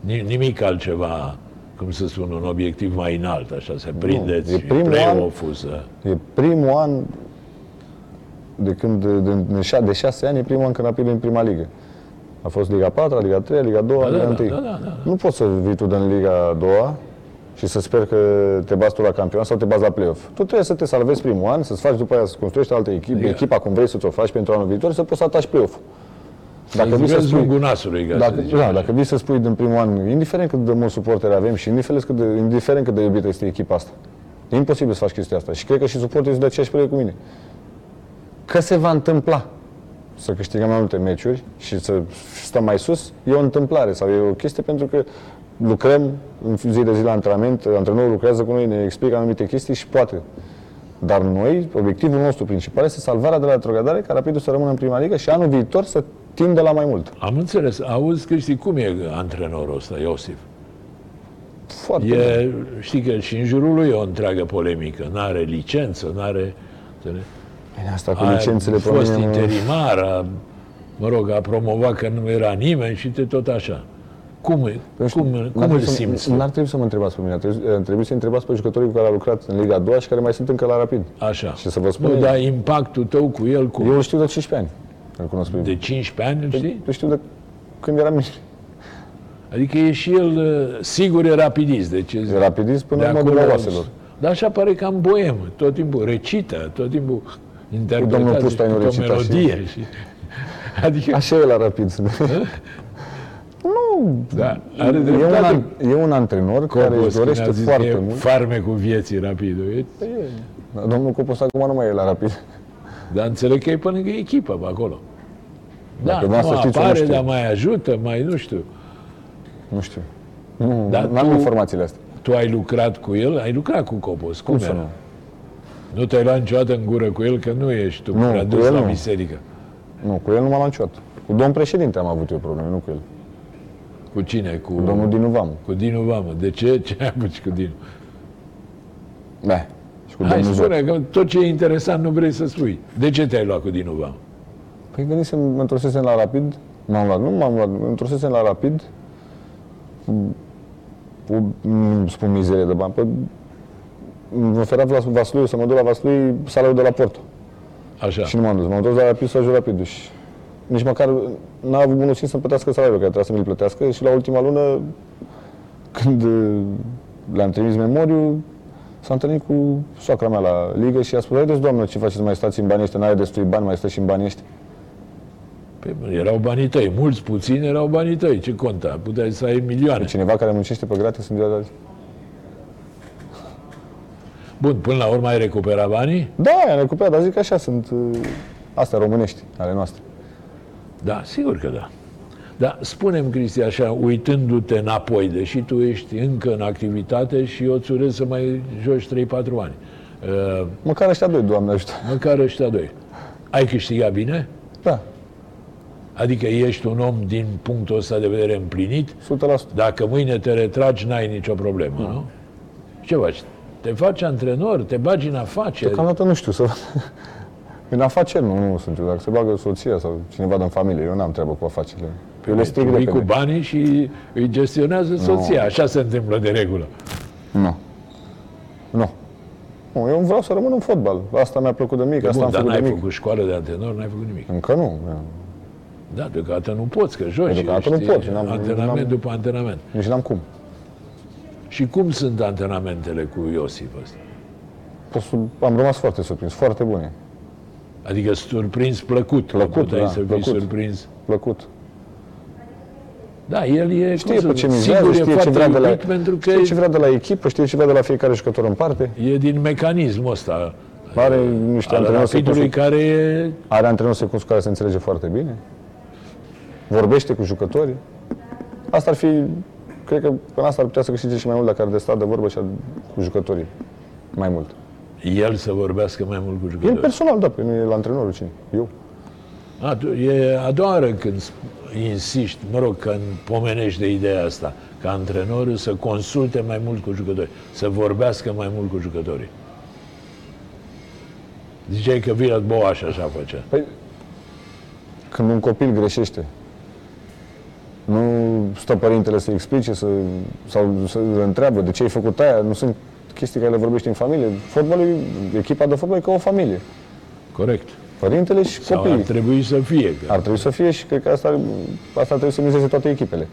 Ni- Nimic altceva, cum să spun, un obiectiv mai înalt, așa, să prindeți e primul play-off-ul, să... E primul an de când, de, de, de, șa- de șase ani, e primul an când Rapidul e în prima ligă. A fost Liga 4, Liga 3, Liga 2, Da, Liga da, 1. da, da, da, da. Nu poți să vii tu din Liga 2 și să sper că te bați tu la campionat sau te bazi la play-off. Tu trebuie să te salvezi primul an, să-ți faci după aia să construiești alte echipe, Adică- echipa cum vrei să ți-o faci pentru anul viitor, să poți să ataci play-off. Dacă vii să spui, lungul nasului, ca dacă, să zicem da, așa. dacă vii să spui din primul an, indiferent cât de mulți suporteri avem și indiferent cât de, indiferent cât de iubită este echipa asta, e imposibil să faci chestia asta. Și cred că și suporterii sunt de aceeași părere cu mine. Că se va întâmpla să câștigăm mai multe meciuri și să stăm mai sus, e o întâmplare sau e o chestie pentru că lucrăm în zi de zi la antrenament, antrenorul lucrează cu noi, ne explică anumite chestii și poate. Dar noi, obiectivul nostru principal este salvarea de la retrogradare, ca Rapidul să rămână în prima ligă și anul viitor să tindă la mai mult. Am înțeles. Auzi, Cristi, cum e antrenorul ăsta, Iosif? Foarte E, știi că și în jurul lui e o întreagă polemică. N-are licență, n-are... înțelegi? Bine, asta cu A licențele pe fost mine, nu- interimar, a, mă rog, a promovat că nu era nimeni și te tot așa. Cum, e, Nu știu, cum, n-ar cum îl trebui să- simți? N-ar trebui să mă întrebați pe mine, ar trebui, ar trebui să întrebați pe jucătorii cu care au lucrat în Liga 2 și care mai sunt încă la Rapid. Așa. Și să vă spun Nu, eu. dar impactul tău cu el, cu Eu îl știu de 15 ani. Îl cunosc pe de 15 ani, îl știi? Îl știu de când eram mic. Adică e și el, uh, sigur, e rapidist. Deci e E rapidist până de în acolo- modul oaselor. Dar așa pare cam boem, tot timpul recită, tot timpul interpretează domnul Pustai nu câte o recita și- melodie. Și... [laughs] Adică, Așa e la Rapid. nu, da, are e un, dreptate. an, e un antrenor care Copos, își când dorește a zis foarte că e mult. Farmecul vieții rapidul. E, Domnul Copos acum nu mai e la Rapid. Dar înțeleg că e pe lângă echipă pe acolo. Da, Dacă nu dumneavoastră știți, eu nu apare, știu. dar mai ajută, mai nu știu. Nu știu. Nu, Dar n-am tu- informațiile astea. Tu ai lucrat cu el? Ai lucrat cu Copos. Cum, Cum să era? nu? Nu te-ai luat niciodată în gură cu el, că nu ești tu Nu, prea cu dus el la nu. biserică. Nu, cu el nu m-am luat niciodată. Cu domn președinte am avut eu probleme, nu cu el. Cu cine? Cu, Cu domnul Dinu Vamu. cu Dinu Vamă. De ce? [laughs] Ce ai avut și cu Dinu? Da. Și cu Hai domnul Zor. spune că tot ce e interesant nu vrei să spui. De ce te-ai luat cu Dinu Vamă? Păi venisem, mă întorsesem la Rapid, m-am luat, nu m-am luat, mă întorsesem la Rapid, cu, nu spun mizerie de bani, păi îmi oferea Vas- Vaslui să mă duc la Vaslui salariul de la Porto. Așa. Și nu m-am dus, m-am dus la Rapid să ajut Rapidul și nici măcar n-a avut bunul simț să-mi plătească salariul care trebuia să mi-l plătească și la ultima lună, când uh, le-am trimis memoriu, s-a întâlnit cu soacra mea la ligă și a spus, haideți doamnă, ce faceți, mai stați în banii ăștia, n-are destui bani, mai stați și în banii ăștia. Păi, erau banii tăi. Mulți, puțini erau banii tăi. Ce conta? Puteai să ai milioane. Cineva care muncește pe gratis în ziua de azi. Bun, până la urmă ai recuperat banii? Da, am recuperat, dar zic așa, sunt uh, astea românești ale noastre. Da, sigur că da. Dar spunem, Cristi, așa, uitându-te înapoi, deși tu ești încă în activitate și eu îți urez să mai joci 3-4 ani. Uh, Măcar ăștia doi, Doamne ajută. măcar ăștia doi. Ai câștigat bine? Da, Adică ești un om din punctul ăsta de vedere împlinit? 100%. Dacă mâine te retragi, n-ai nicio problemă, nu? Ce faci? Te faci antrenor? Te bagi în afaceri? Deocamdată nu știu să... [laughs] În afaceri nu, nu sunt eu. Dacă se bagă soția sau cineva din familie, eu n-am treabă cu afacerile. Eu le Tu stric vii cu repede. banii și îi gestionează soția. Așa se întâmplă de regulă. Nu. Nu. Nu, eu vreau să rămân în fotbal. Asta mi-a plăcut de mic, asta Bun, am dar făcut n-ai de mic. făcut școală de antrenor, n-ai făcut nimic. Încă nu. Da, deocamdată nu poți, că joci. Deocamdată nu știi, pot, n-am- Antrenament n-am- după antrenament. Nici n-am cum. Și cum sunt antrenamentele cu Iosif ăsta? Pot să- Am rămas foarte surprins, foarte bune. Adică surprins plăcut. că Plăcut, puteai da, să fii plăcut. surprins. Plăcut. Da, el e, Știe cum să pe ce zic, mizează, sigur e știe ce foarte vrea de la, iubit pentru că știe ce vrea de la echipă, știe ce vrea de la fiecare jucător în parte. e din mecanismul ăsta Are niște al antrenori rapidului secunzi- care e... Are antrenor secunzi cu care se înțelege foarte bine. Vorbește cu jucătorii. Asta ar fi, cred că în asta ar putea să câștige și mai mult dacă ar de stat de vorbă și ar- cu jucătorii. Mai mult. El să vorbească mai mult cu El jucătorii. personal, da, pe nu e la antrenorul cine? Eu. A, tu, e a doua oară când sp- insiști, mă rog, când pomenești de ideea asta, ca antrenorul să consulte mai mult cu jucătorii, să vorbească mai mult cu jucătorii. Ziceai că Virat Boaș așa făcea. Păi, când un copil greșește, nu stă părintele să explice să, sau să îl întreabă de ce ai făcut aia, nu sunt chestii care le vorbești în familie. Fotbalul, echipa de fotbal e ca o familie. Corect. Părintele și Sau ar copiii. trebui să fie. Că Ar trebui să fie și cred că asta, asta trebuie să mizeze toate echipele.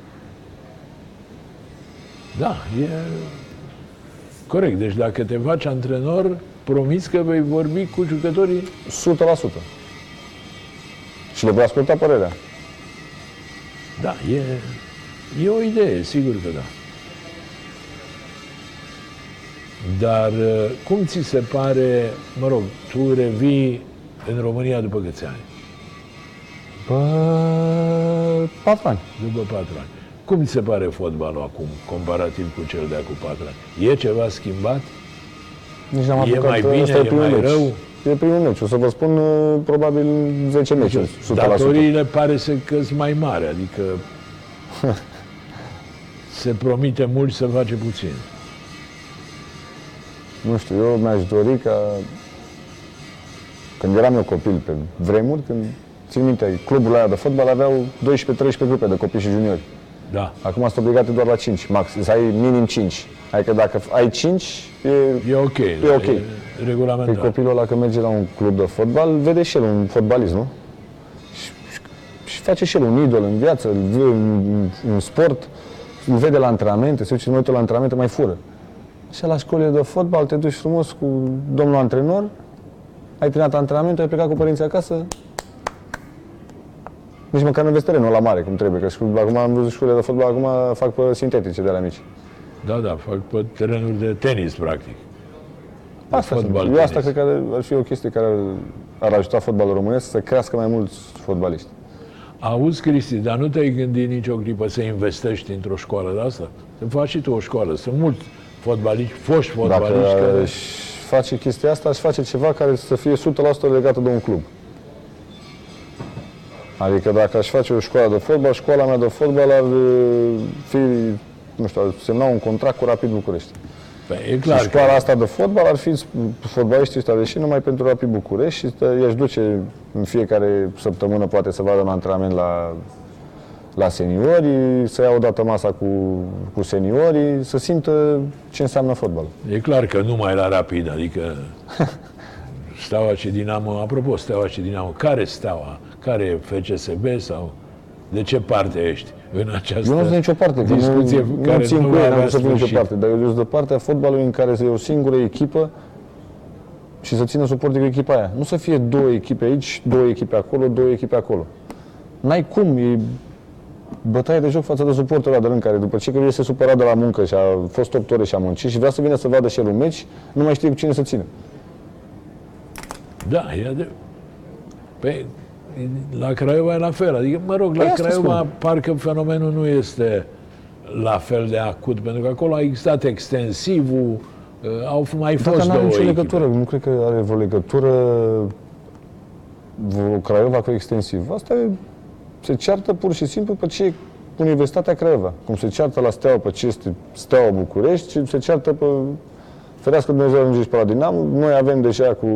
Da, e corect. Deci dacă te faci antrenor, promiți că vei vorbi cu jucătorii 100%. Și le voi asculta părerea. Da, e, e o idee, sigur că da. Dar uh, cum ți se pare, mă rog, tu revii în România după câți ani? Bă, patru ani. După patru ani. Cum ți se pare fotbalul acum, comparativ cu cel de acum patru ani? E ceva schimbat? Nici n-am E apucat, mai bine, ăsta e primul mai meci. rău? E primul meci. O să vă spun uh, probabil 10 meciuri, 100%. Datoriile pare să că sunt mai mari, adică [laughs] se promite mult să face puțin. Nu știu, eu mi-aș dori ca... Când eram eu copil, pe vremuri, când țin minte, cluburile alea de fotbal aveau 12-13 grupe de copii și juniori. Da, Acum sunt obligate doar la 5, max. Să ai minim 5. Adică dacă ai 5, e... e ok. E ok. E Pe regulamentar. copilul ăla când merge la un club de fotbal, vede și el un fotbalist, nu? Și, și, și face și el un idol în viață, îl vede în, în sport, îl vede la antrenamente, se duce mai uită la antrenamente, mai fură. Și la școlile de fotbal te duci frumos cu domnul antrenor, ai terminat antrenamentul, ai plecat cu părinții acasă, nici măcar nu vezi terenul la mare, cum trebuie, că școl- acum am văzut școlile de fotbal, acum fac pe sintetice de la mici. Da, da, fac pe terenuri de tenis, practic. Asta fotbal, sunt. Eu asta tenis. cred că ar fi o chestie care ar- ar ajuta fotbalul românesc să crească mai mulți fotbaliști. Auzi, Cristi, dar nu te-ai gândit nicio clipă să investești într-o școală de asta? Să faci și tu o școală. Sunt mulți fotbaliști, foști Dacă fotbaliști care... aș face chestia asta, aș face ceva care să fie 100% legată de un club. Adică dacă aș face o școală de fotbal, școala mea de fotbal ar uh, fi, nu știu, ar semna un contract cu Rapid București. Păi, e Și clar că... școala asta de fotbal ar fi fotbaliștii ăștia de și numai pentru Rapid București și stă- i-aș duce în fiecare săptămână poate să vadă un antrenament la, la seniorii, să ia odată masa cu, cu seniorii, să simtă ce înseamnă fotbal. E clar că numai la rapid, adică [laughs] Steaua și Dinamo, apropo, Steaua și Dinamo, care Steaua? Care e FCSB sau de ce parte ești în această Eu nu sunt nicio parte, că discuție nu, care nu țin nu cu va ei, avea nu să fiu nicio sfârșit? parte, dar eu sunt de partea fotbalului în care să e o singură echipă și să țină suportul cu echipa aia. Nu să fie două echipe aici, două echipe acolo, două echipe acolo. N-ai cum, e bătaie de joc față de suportul ăla de rând care după ce că el este supărat de la muncă și a fost 8 ore și a muncit și vrea să vină să vadă și el un meci, nu mai știe cu cine să țină. Da, e de... Păi, la Craiova e la fel. Adică, mă rog, la Păi asta Craiova spun. parcă fenomenul nu este la fel de acut, pentru că acolo a existat extensivul, uh, au mai Dar fost nu are două nicio echipe. legătură, nu cred că are vreo legătură vreo Craiova cu extensiv. Asta e, se ceartă pur și simplu pe ce e Universitatea Craiova. Cum se ceartă la Steaua pe ce este Steaua București și se ceartă pe Ferească Dumnezeu ajunge și pe la Dinamo. Noi avem deja cu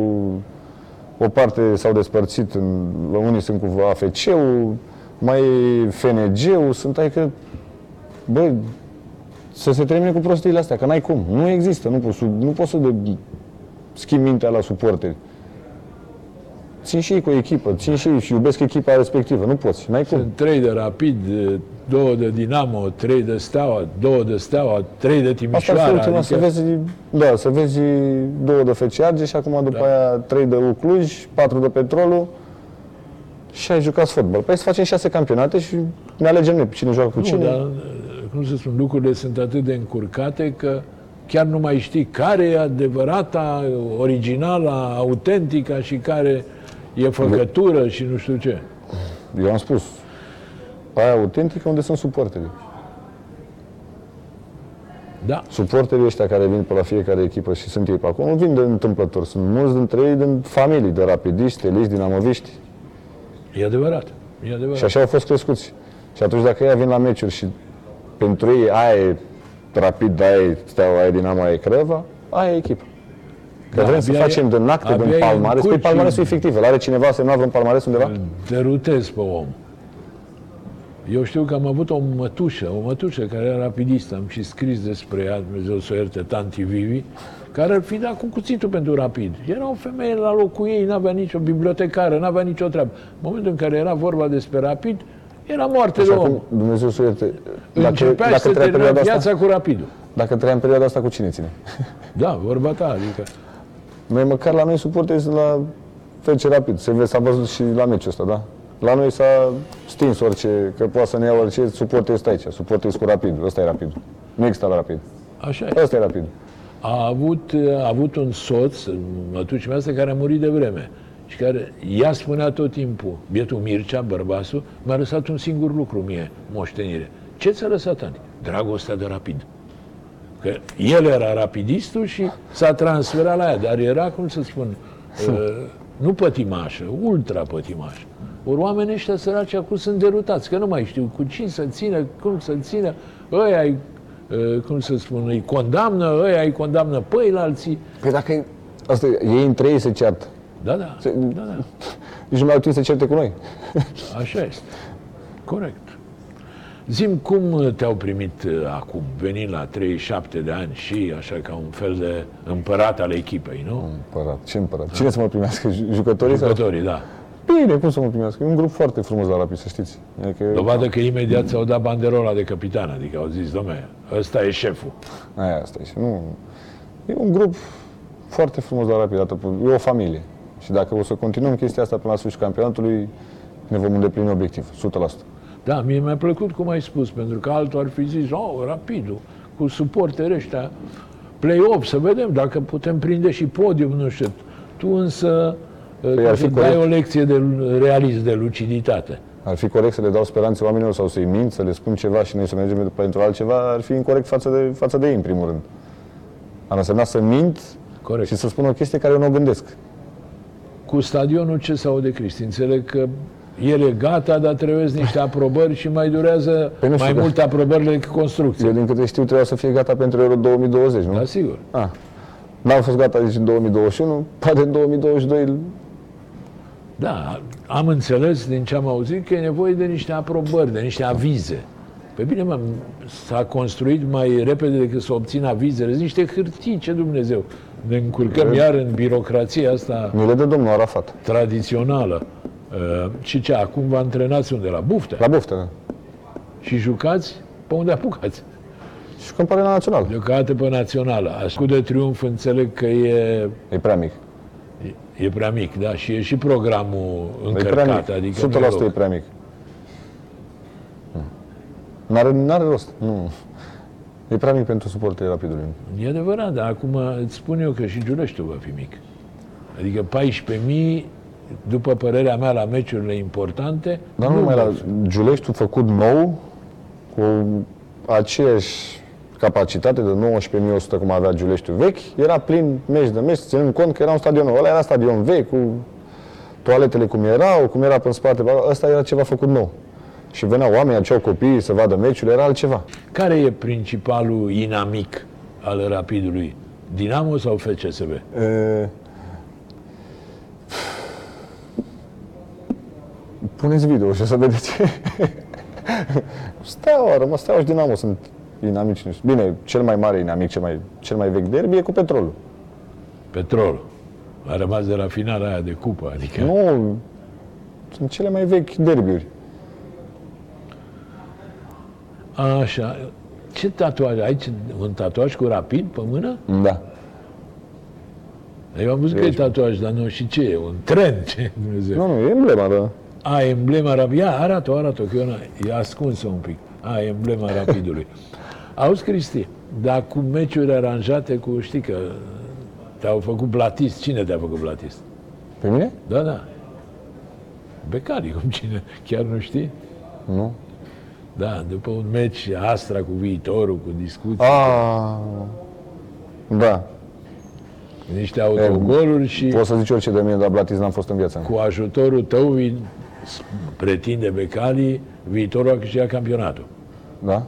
o parte s-au despărțit, în, unii sunt cu AFC-ul, mai e FNG-ul, sunt adică, băi, să se termine cu prostiile astea, că n-ai cum. Nu există, nu poți, nu poți să de, schimbi mintea la suporteri. Țin și ei cu o echipă, țin și ei și iubesc echipa respectivă. Nu poți, n-ai cum. Sunt trei de Rapid, două de Dinamo, trei de Steaua, două de Steaua, trei de Asta Timișoara. ar fi ultima, adică... să vezi, da, să vezi două de FC Argeș și acum după Da. aia trei de U Cluj, patru de Petrolul și ai jucat fotbal. Păi să facem șase campionate și ne alegem noi pe cine joacă cu Nu, cine. dar, cum să spun, lucrurile sunt atât de încurcate că chiar nu mai știi care e adevărata, originala, autentica și care e făcătură și nu știu ce. Eu am spus, aia autentică unde sunt suporterii. Da, Suporterii ăștia care vin pe la fiecare echipă și sunt ei pe acolo, nu vin de întâmplător. Sunt mulți dintre ei din familii, de rapidiști, eliști, dinamoviști. e adevărat. E adevărat. Și așa au fost crescuți. Și atunci dacă ei vin la meciuri și pentru ei aia e rapid, aia e steaua, aia e dinamo, aia e creva, aia e echipă. Că Da, vrem să abia facem e- din acte, abia din e palmares, în păi cuci. palmaresul e fictiv. Îl are cineva semnat vreun palmares undeva? derutez pe om. Eu știu că am avut o mătușă, o mătușă care era rapidistă, am și scris despre ea, Dumnezeu să o ierte, tanti Vivi, care ar fi dat cu cuțitul pentru rapid. Era o femeie la locul ei, n-avea nicio bibliotecară, n-avea nicio treabă. În momentul în care era vorba despre rapid, era moarte de Așa om. cum Dumnezeu să o ierte. Începea și să trăia termina perioada viața asta, cu rapidul. dacă trăia în perioada asta, cu cine ține? Da, vorba ta, adică... Noi măcar la noi suporteri sunt la FC Rapid. Se vede, s-a văzut și la meciul ăsta, da? La noi s-a stins orice, că poate să ne ia orice, suporter este aici, suporter cu Rapid, ăsta e Rapid. Nu există la Rapid. Așa e. Ăsta e Rapid. a avut, a avut un soț, mătucii mea care a murit de vreme și care ea spunea tot timpul, bietul Mircea, bărbasul, mi-a lăsat un singur lucru mie, moștenire. Ce ți-a lăsat, Anti? Dragostea de rapid. Că el era rapidistul și s-a transferat la ea, dar era, cum să spun, uh, nu pătimașă, ultra pătimașă. Ori oamenii ăștia săraci acum sunt derutați, că nu mai știu cu cine să țină, cum să țină, ăia îi, uh, cum să spun, îi condamnă, ăia îi condamnă pe ei, la alții. Păi dacă e, asta e, ei între ei se ceartă. Da, da, Se- da, da, [laughs] Nici nu mai au timp să certe cu noi. așa este. Corect. Zim cum te-au primit uh, acum, venind la 37 de ani și așa ca un fel de împărat al echipei, nu? Împărat, ce împărat? Cine să mă primească? Ju- Jucătorii? sau- Jucătorii, da. Bine, cum să mă primească? E un grup foarte frumos la Rapid, să știți. Adică, Dovadă că imediat ți-au dat banderola de capitan, adică au zis, domne, ăsta e șeful. Aia, asta e. Și Nu, e un grup foarte frumos la Rapid, atât, e o familie. Și dacă o să continuăm chestia asta până la sfârșitul campionatului, ne vom îndeplini obiectiv, 100%. Da, mie mi-a plăcut cum ai spus, pentru că altul ar fi zis, oh, rapidul, cu suporteri ăștia, play-off, să vedem dacă putem prinde și podium, nu știu. Tu însă Păi ar ar fi fi dai corect. o lecție de realism, de luciditate. Ar fi corect să le dau speranțe oamenilor sau să-i mint, să le spun ceva și noi să mergem pentru altceva, ar fi incorrect față de, față de ei, în primul rând. Ar însemna să mint Corect. și să spun o chestie care eu nu o gândesc. Cu stadionul ce s-au de Cristi? Înțeleg că el e gata, dar trebuie niște aprobări și mai durează Păi nu știu mai că- multe aprobări decât construcție. Eu, din câte știu, trebuia să fie gata pentru Euro 2020, nu? Da, sigur. Ah. N-am fost gata nici în 2021, poate în 2022 Da, am înțeles din ce am auzit că e nevoie de niște aprobări, de niște avize. Pe bine, mă, s-a construit mai repede decât să obțină avizele, sunt niște hârtii, ce Dumnezeu. Ne încurcăm iar în birocrația asta mi le dă domnul Arafat. tradițională. Uh, și ce, acum vă antrenați unde? La buftă? La buftă, da. Și jucați? Pe unde apucați? Și când pare la național. Deocamdată pe națională. Așa de triumf înțeleg că e, E prea mic. e prea mic, da? Și e și programul E prea încărcat, mic. adică 100% nu e e loc. prea mic. N-are, n-are rost. Nu. E prea mic pentru suporterii rapidului. E adevărat, dar acum îți spun eu că și Giuleștiul va fi mic. Adică 14.000, după părerea mea, la meciurile importante, Dar nu numai vor la fi. Giuleștiul făcut nou, cu aceeași capacitate de 19.100 cum avea Giuleștiul vechi, era plin meci de meci, ținând cont că era un stadion nou. Ăla era stadion vechi, cu toaletele cum erau, cum era pe în spate. Ăsta era ceva făcut nou. Și veneau oameni, aduceau copiii să vadă meciul, era altceva. Care e principalul inamic al Rapidului? Dinamo sau FCSB? E... Puneți video și o să vedeți. Steaua, a rămas Steaua și Dinamo sunt inamici. nu știu. Bine, cel mai mare inamic, cel mai, cel mai vechi derby e cu Petrolul. Petrol. A rămas de la finala aia de cupă, adică... Nu, sunt cele mai vechi derbiuri. Așa. Ce tatuaj? Ai ce- un tatuaj cu rapid pe mână? Da. Eu am văzut că e Deci- tatuaj, dar nu și ce e? Un tren? Ce Dumnezeu? Nu, nu, e emblema, da. A, emblema rapid. Ia, arată-o, arată-o, că eu n e ascunsă un pic. A, emblema rapidului. [laughs] Auzi, Cristi, dar cu meciuri aranjate cu, știi că te-au făcut blatist. Cine te-a făcut blatist? Pe mine? Da, da. Becari, cum cine? Chiar nu știi? Nu. Da, după un meci Astra cu viitorul, cu discuții, A, da. niște autogoluri și Poți să zici orice de mine, dar Blatis n-am fost în viața mea. cu ajutorul tău vi- pretinde Becali, viitorul a câștigat campionatul. Da?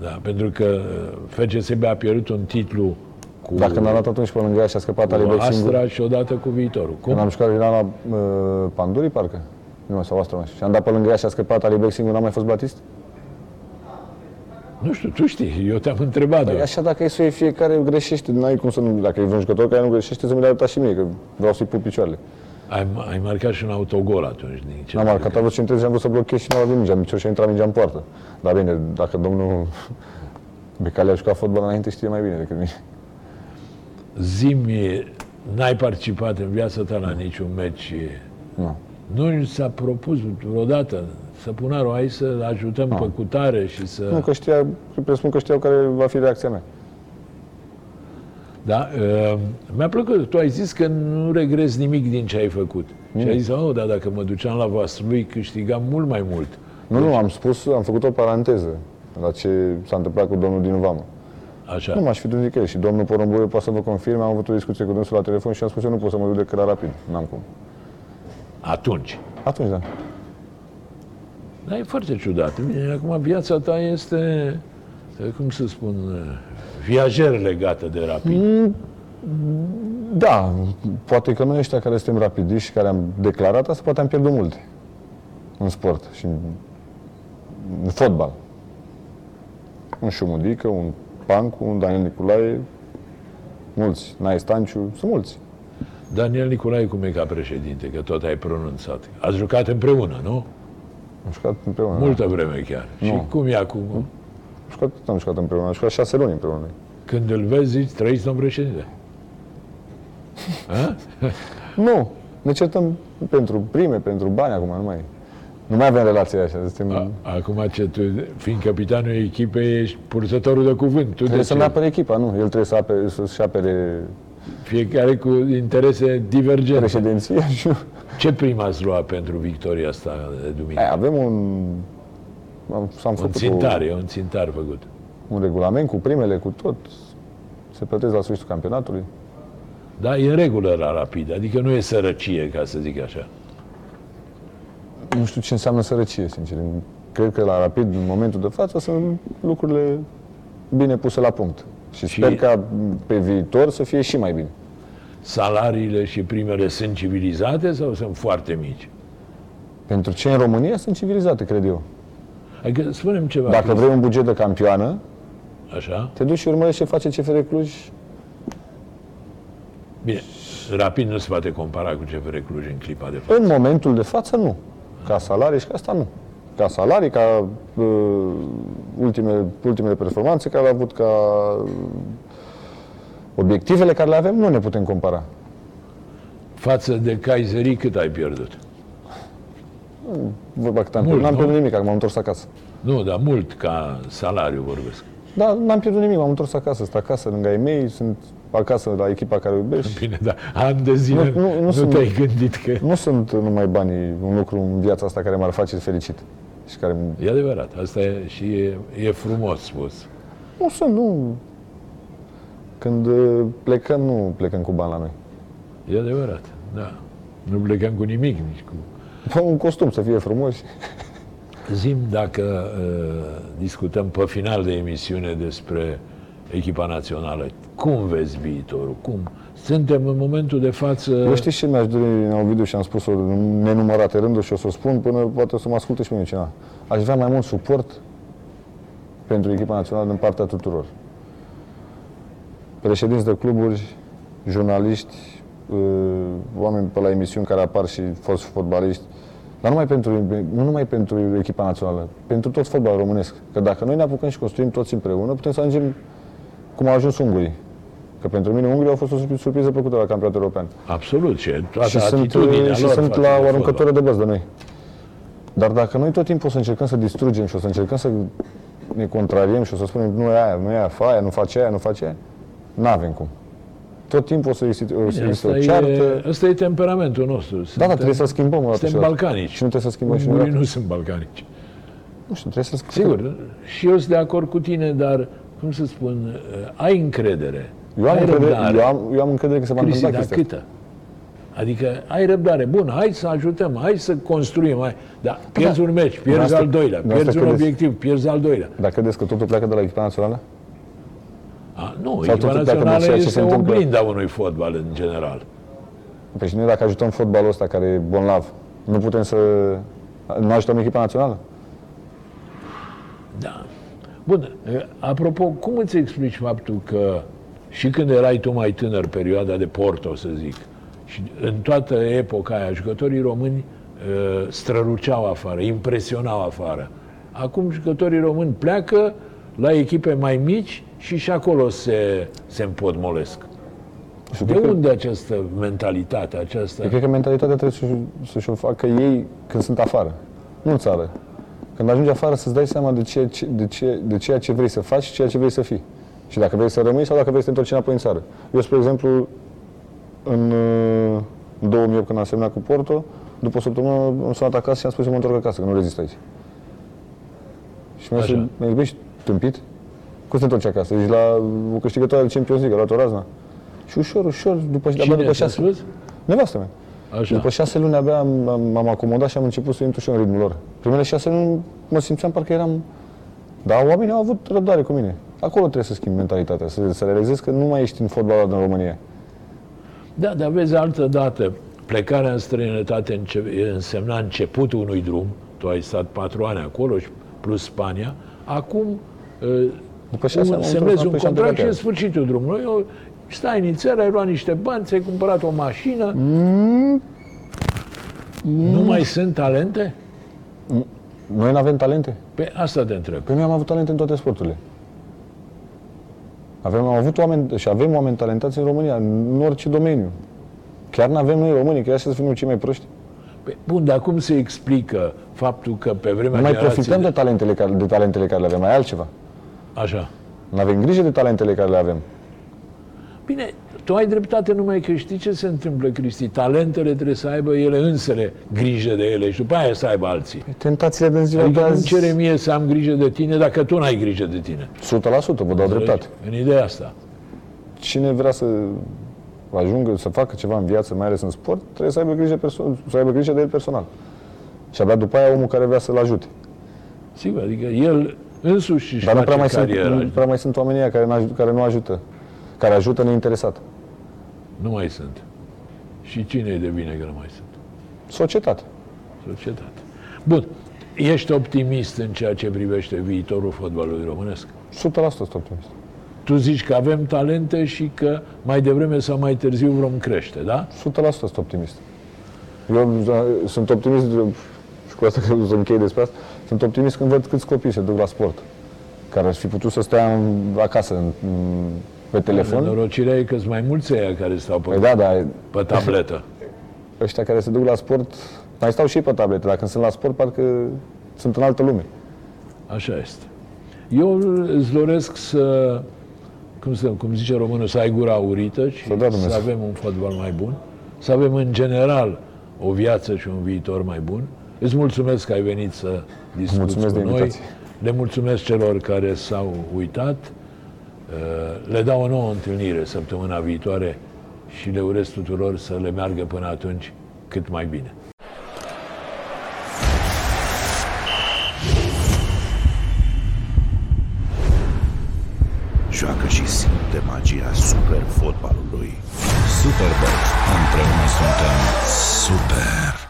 Da, pentru că uh, FCSB a pierdut un titlu cu, Dacă n-a dat atunci pe lângă ea și a scăpat cu Alibec singur. Astra și odată cu viitorul. Când Cum? am jucat era la uh, Pandurii, parcă? Nu, sau Astra, mai știu. Și am dat pe lângă ea și a scăpat Alibec singur, n-a mai fost Batist? Nu știu, tu știi, eu te-am întrebat Păi doar. așa dacă e să fie fiecare greșește, n-ai cum să nu, dacă e un jucător care nu greșește, să mi le arăta și mie, că vreau să-i pup picioarele. Ai, ai marcat și un autogol atunci. Din ce N-am marcat, am vrut centrez și am vrut să blochez și n-am avut mingea, nici și a intrat mingea în poartă. Dar bine, dacă domnul [laughs] Becali a jucat fotbal înainte, știe mai bine decât mine. Zimi, n-ai participat în viața ta la niciun meci. Nu. Nu s-a propus vreodată să pună hai să ajutăm pe cutare și să... Nu, că știa, presupun că știau care va fi reacția mea. Da? Uh, mi-a plăcut. Tu ai zis că nu regrezi nimic din ce ai făcut. Și ai zis, oh, dar dacă mă duceam la Vaslui, câștigam mult mai mult. Nu, nu, am spus, am făcut o paranteză la ce s-a întâmplat cu domnul din Vamă. Așa. Nu m-aș fi dus nicăieri și domnul Porumboiu poate să vă confirme, am avut o discuție cu dânsul la telefon și am spus eu nu pot să mă duc decât la rapid, n-am cum. Atunci. Atunci, da. Dar e foarte ciudat. Bine, acum viața ta este, eh, cum să spun, eh, viajer legată de rapid. Da, poate că noi ăștia care suntem rapidiști și care am declarat asta, poate am pierdut multe în sport și în, în fotbal. Un Șumudică, un Pancu, un Daniel Nicolae, mulți, Nai Stanciu, sunt mulți. Daniel Nicolae cum e ca președinte, că tot ai pronunțat. Ați jucat împreună, nu? Am jucat împreună. Multă vreme chiar. Și Nu. cum e acum? Am jucat, tot am jucat împreună, am jucat șase luni împreună. Când îl vezi, zici, trăiți, domn președinte. [laughs] A? Nu, ne certăm pentru prime, pentru bani acum, nu mai, nu mai avem relația așa, suntem, A- Acum ce tu, fiind capitanul echipei, ești purtătorul de cuvânt. Tu trebuie de să-mi ce? apere echipa, nu, el trebuie să apere, să-și apere Fiecare cu interese divergente. președinția și eu. Ce prim ați luat pentru victoria asta de duminică? Ai, avem un... Am, s-am Un făcut țintar, e un țintar făcut. O, un regulament cu primele, cu tot. Se plătesc la sfârșitul campionatului. Da, e în regulă la rapid, adică nu e sărăcie, ca să zic așa. Nu știu ce înseamnă sărăcie, sincer. Cred că la Rapid, în momentul de față, sunt lucrurile bine puse la punct. Și, Și- sper ca pe viitor să fie și mai bine. Salariile și primele sunt civilizate sau sunt foarte mici? Pentru ce în România sunt civilizate, cred eu. Adică spunem ceva. Dacă Cristi, vrei un buget de campioană, Așa? te duci și urmărești ce face CFR Cluj. Bine, rapid nu se poate compara cu CFR Cluj în clipa de față. În momentul de față, nu. Ca salarii și ca asta, nu. Ca salarii, ca uh, ultimele, ultimele performanțe care le-a avut, ca uh, obiectivele care le avem, nu ne putem compara. Față de Kaiseri, cât ai pierdut? Vorba că am Mult, pierdut, n-am nu? pierdut nimic, acum m-am întors acasă. Nu, dar mult ca salariu vorbesc. Da, n-am pierdut nimic, m-am întors acasă, sunt acasă lângă ai mei, sunt acasă la echipa care o iubesc. Bine, dar ani de zile Nu, nu, nu, nu nu, sunt- te-ai gândit că... Nu sunt numai banii un lucru în viața asta care m-ar face fericit. Și care E adevărat, asta e, și e, e frumos spus. nu sunt, nu. Când uh, plecăm, nu plecăm cu bani la noi. E adevărat, da. Nu plecăm cu nimic, nici cu... Fă un costum să fie frumos. Zim dacă uh, discutăm pe final de emisiune despre echipa națională. Cum vezi viitorul? Cum? Suntem în momentul de față... Eu știi ce mi-aș dori în Ovidiu și am spus-o în nenumărate rânduri și o să o spun până poate o să mă asculte și pe mine cineva. Aș vrea mai mult suport pentru echipa națională din partea tuturor. Președinți de cluburi, jurnaliști, uh, oameni pe la emisiuni care apar și fost fotbaliști, dar nu numai pentru, nu numai pentru echipa națională, pentru tot fotbalul românesc. Că dacă noi ne apucăm și construim toți împreună, putem să ajungem cum au ajuns ungurii. Că pentru mine Ungurii au fost o surpri- surpriză plăcută la campionatul european. Absolut, și toată Și sunt, atitudinea și lor sunt față la de o fotbal. aruncătură de băți de noi. Dar dacă noi tot timpul o să încercăm să distrugem și o să încercăm să ne contrariem și o să spunem nu e aia, nu e aia, fa aia, nu face aia, nu face aia, nu avem cum. Tot timpul o să existe, o, să existe Asta o ceartă. e, asta e temperamentul nostru. Da, da, trebuie să schimbăm o dată Suntem și o dată. balcanici. Și nu trebuie să schimbăm și noi. Ungurii nu sunt balcanici. Nu știu, trebuie să schimbăm. Sigur, și eu sunt de acord cu tine, dar, cum să spun, uh, ai încredere. Eu am, ai încredere, răbdare. eu, am, eu am încredere că se va Cristi, întâmpla dar chestia asta. câtă? Adică ai răbdare. Bun, hai să ajutăm, hai să construim. Hai. Dar pierzi un meci, pierzi Dumneavoastră- al doilea, pierzi dumneavoastră un credeți? obiectiv, pierzi al doilea. Dar credeți că totul pleacă de la echipa națională? A, nu, Sau echipa totul pleacă din națională ceea ce se este întâmplă? oglinda unui fotbal în general. Păi și noi dacă ajutăm fotbalul ăsta care e bonlav, nu putem să... Nu ajutăm echipa națională? Da. Bun, apropo, cum îți explici faptul că și când erai tu mai tânăr, perioada de Porto, să zic, și în toată epoca aia, jucătorii români uh, străluceau afară, impresionau afară. Acum jucătorii români pleacă la echipe mai mici și și acolo se, se împodmolesc. Și De cred că- unde această mentalitate, această... Eu cred că mentalitatea trebuie să-și, să-și o facă ei când sunt afară, nu în țară. Când ajungi afară să-ți dai seama de ceea ce, de, ce, de ceea ce vrei să faci și ceea ce vrei să fii. Și dacă vrei să rămâi sau dacă vrei să te întorci înapoi în țară. Eu, spre exemplu, în uh, 2008 când am semnat cu Porto, după o săptămână am sunat acasă și am spus să mă întorc acasă, că nu rezist aici. Și mi-a Așa. spus, mi-a zis, "Băi, ești tâmpit? Cum să te întorci acasă? Ești la o câștigătoare de Champions League, a luat o razna. Și ușor, ușor, după, Cine abia după ți-a șase, spus? nevastă mea. Așa. După șase luni abia am- am- m-am acomodat și am început să intru și eu în ritmul lor. Primele șase luni mă simțeam parcă eram... Dar oamenii au avut răbdare cu mine. Acolo trebuie să schimbi mentalitatea, să, să realizezi că nu mai ești în fotbalul din România. Da, dar vezi altă dată, plecarea în străinătate înce- însemna începutul unui drum, tu ai stat patru ani acolo și plus Spania, acum uh, După șase ani am semnezi întors un înapoi și am contract și plecat e sfârșitul drumului. Eu, stai în țară, ai luat niște bani, ți-ai cumpărat o mașină. Mm. Nu mai sunt talente? Noi nu avem talente. Pe asta te întreb. Păi noi am avut talente în toate sporturile. Avem, am avut oameni și avem oameni talentați în România, în orice domeniu. Chiar nu avem noi românii, chiar să fim noi cei mai proști. Pe, bun, dar cum se explică faptul că pe vremea Nu mai generației profităm de talentele, care, de talentele care le avem, mai altceva. Așa. Nu avem grijă de talentele care le avem. Bine, tu ai dreptate numai că știi ce se întâmplă, Cristi. Talentele trebuie să aibă ele însele grijă de ele și după aia să aibă alții. Tentațiile din ziua de Adică nu azi... cere mie să am grijă de tine dacă tu n-ai grijă de tine. 100% vă dau dreptate. În ideea asta. Cine vrea să ajungă să facă ceva în viață, mai ales în sport, trebuie să aibă grijă, perso- să aibă grijă de el personal. Și abia după aia omul care vrea să-l ajute. Sigur, adică el însuși își Dar nu face prea, mai sunt, cariera. nu prea mai sunt oamenii ăia care, n-aj- care nu ajută. Care ajută neinteresat. Nu mai sunt. Și cine e de bine că nu mai sunt? Societate. Societate. Bun. Ești optimist în ceea ce privește viitorul fotbalului românesc? 100% sunt optimist. Tu zici că avem talente și că mai devreme sau mai târziu vom crește, da? 100% sunt optimist. Eu uh, sunt optimist, uh, și cu asta că o să închei despre asta, sunt optimist când văd câți copii se duc la sport. Care ar fi putut să stea în, acasă, în, în- pe telefon. Norocirea e că sunt mai mulți aia care stau pe, Păi da, dar pe tabletă. [laughs] ăștia care se duc la sport, mai stau și ei pe tablete, dar când sunt la sport, parcă sunt în altă lume. Așa este. Eu îți doresc să, cum, să, cum zice românul, să ai gura aurită și Să dea Dumnezeu. să avem un fotbal mai bun, să avem în general o viață și un viitor mai bun. Îți mulțumesc că ai venit să discuți Mulțumesc cu de noi. invitație. Le mulțumesc celor care s-au uitat. Uh, Le dau o nouă întâlnire săptămâna viitoare și le urez tuturor să le meargă până atunci cât mai bine. Joacă și simte magia super fotbalului. Superbox. Împreună suntem Super!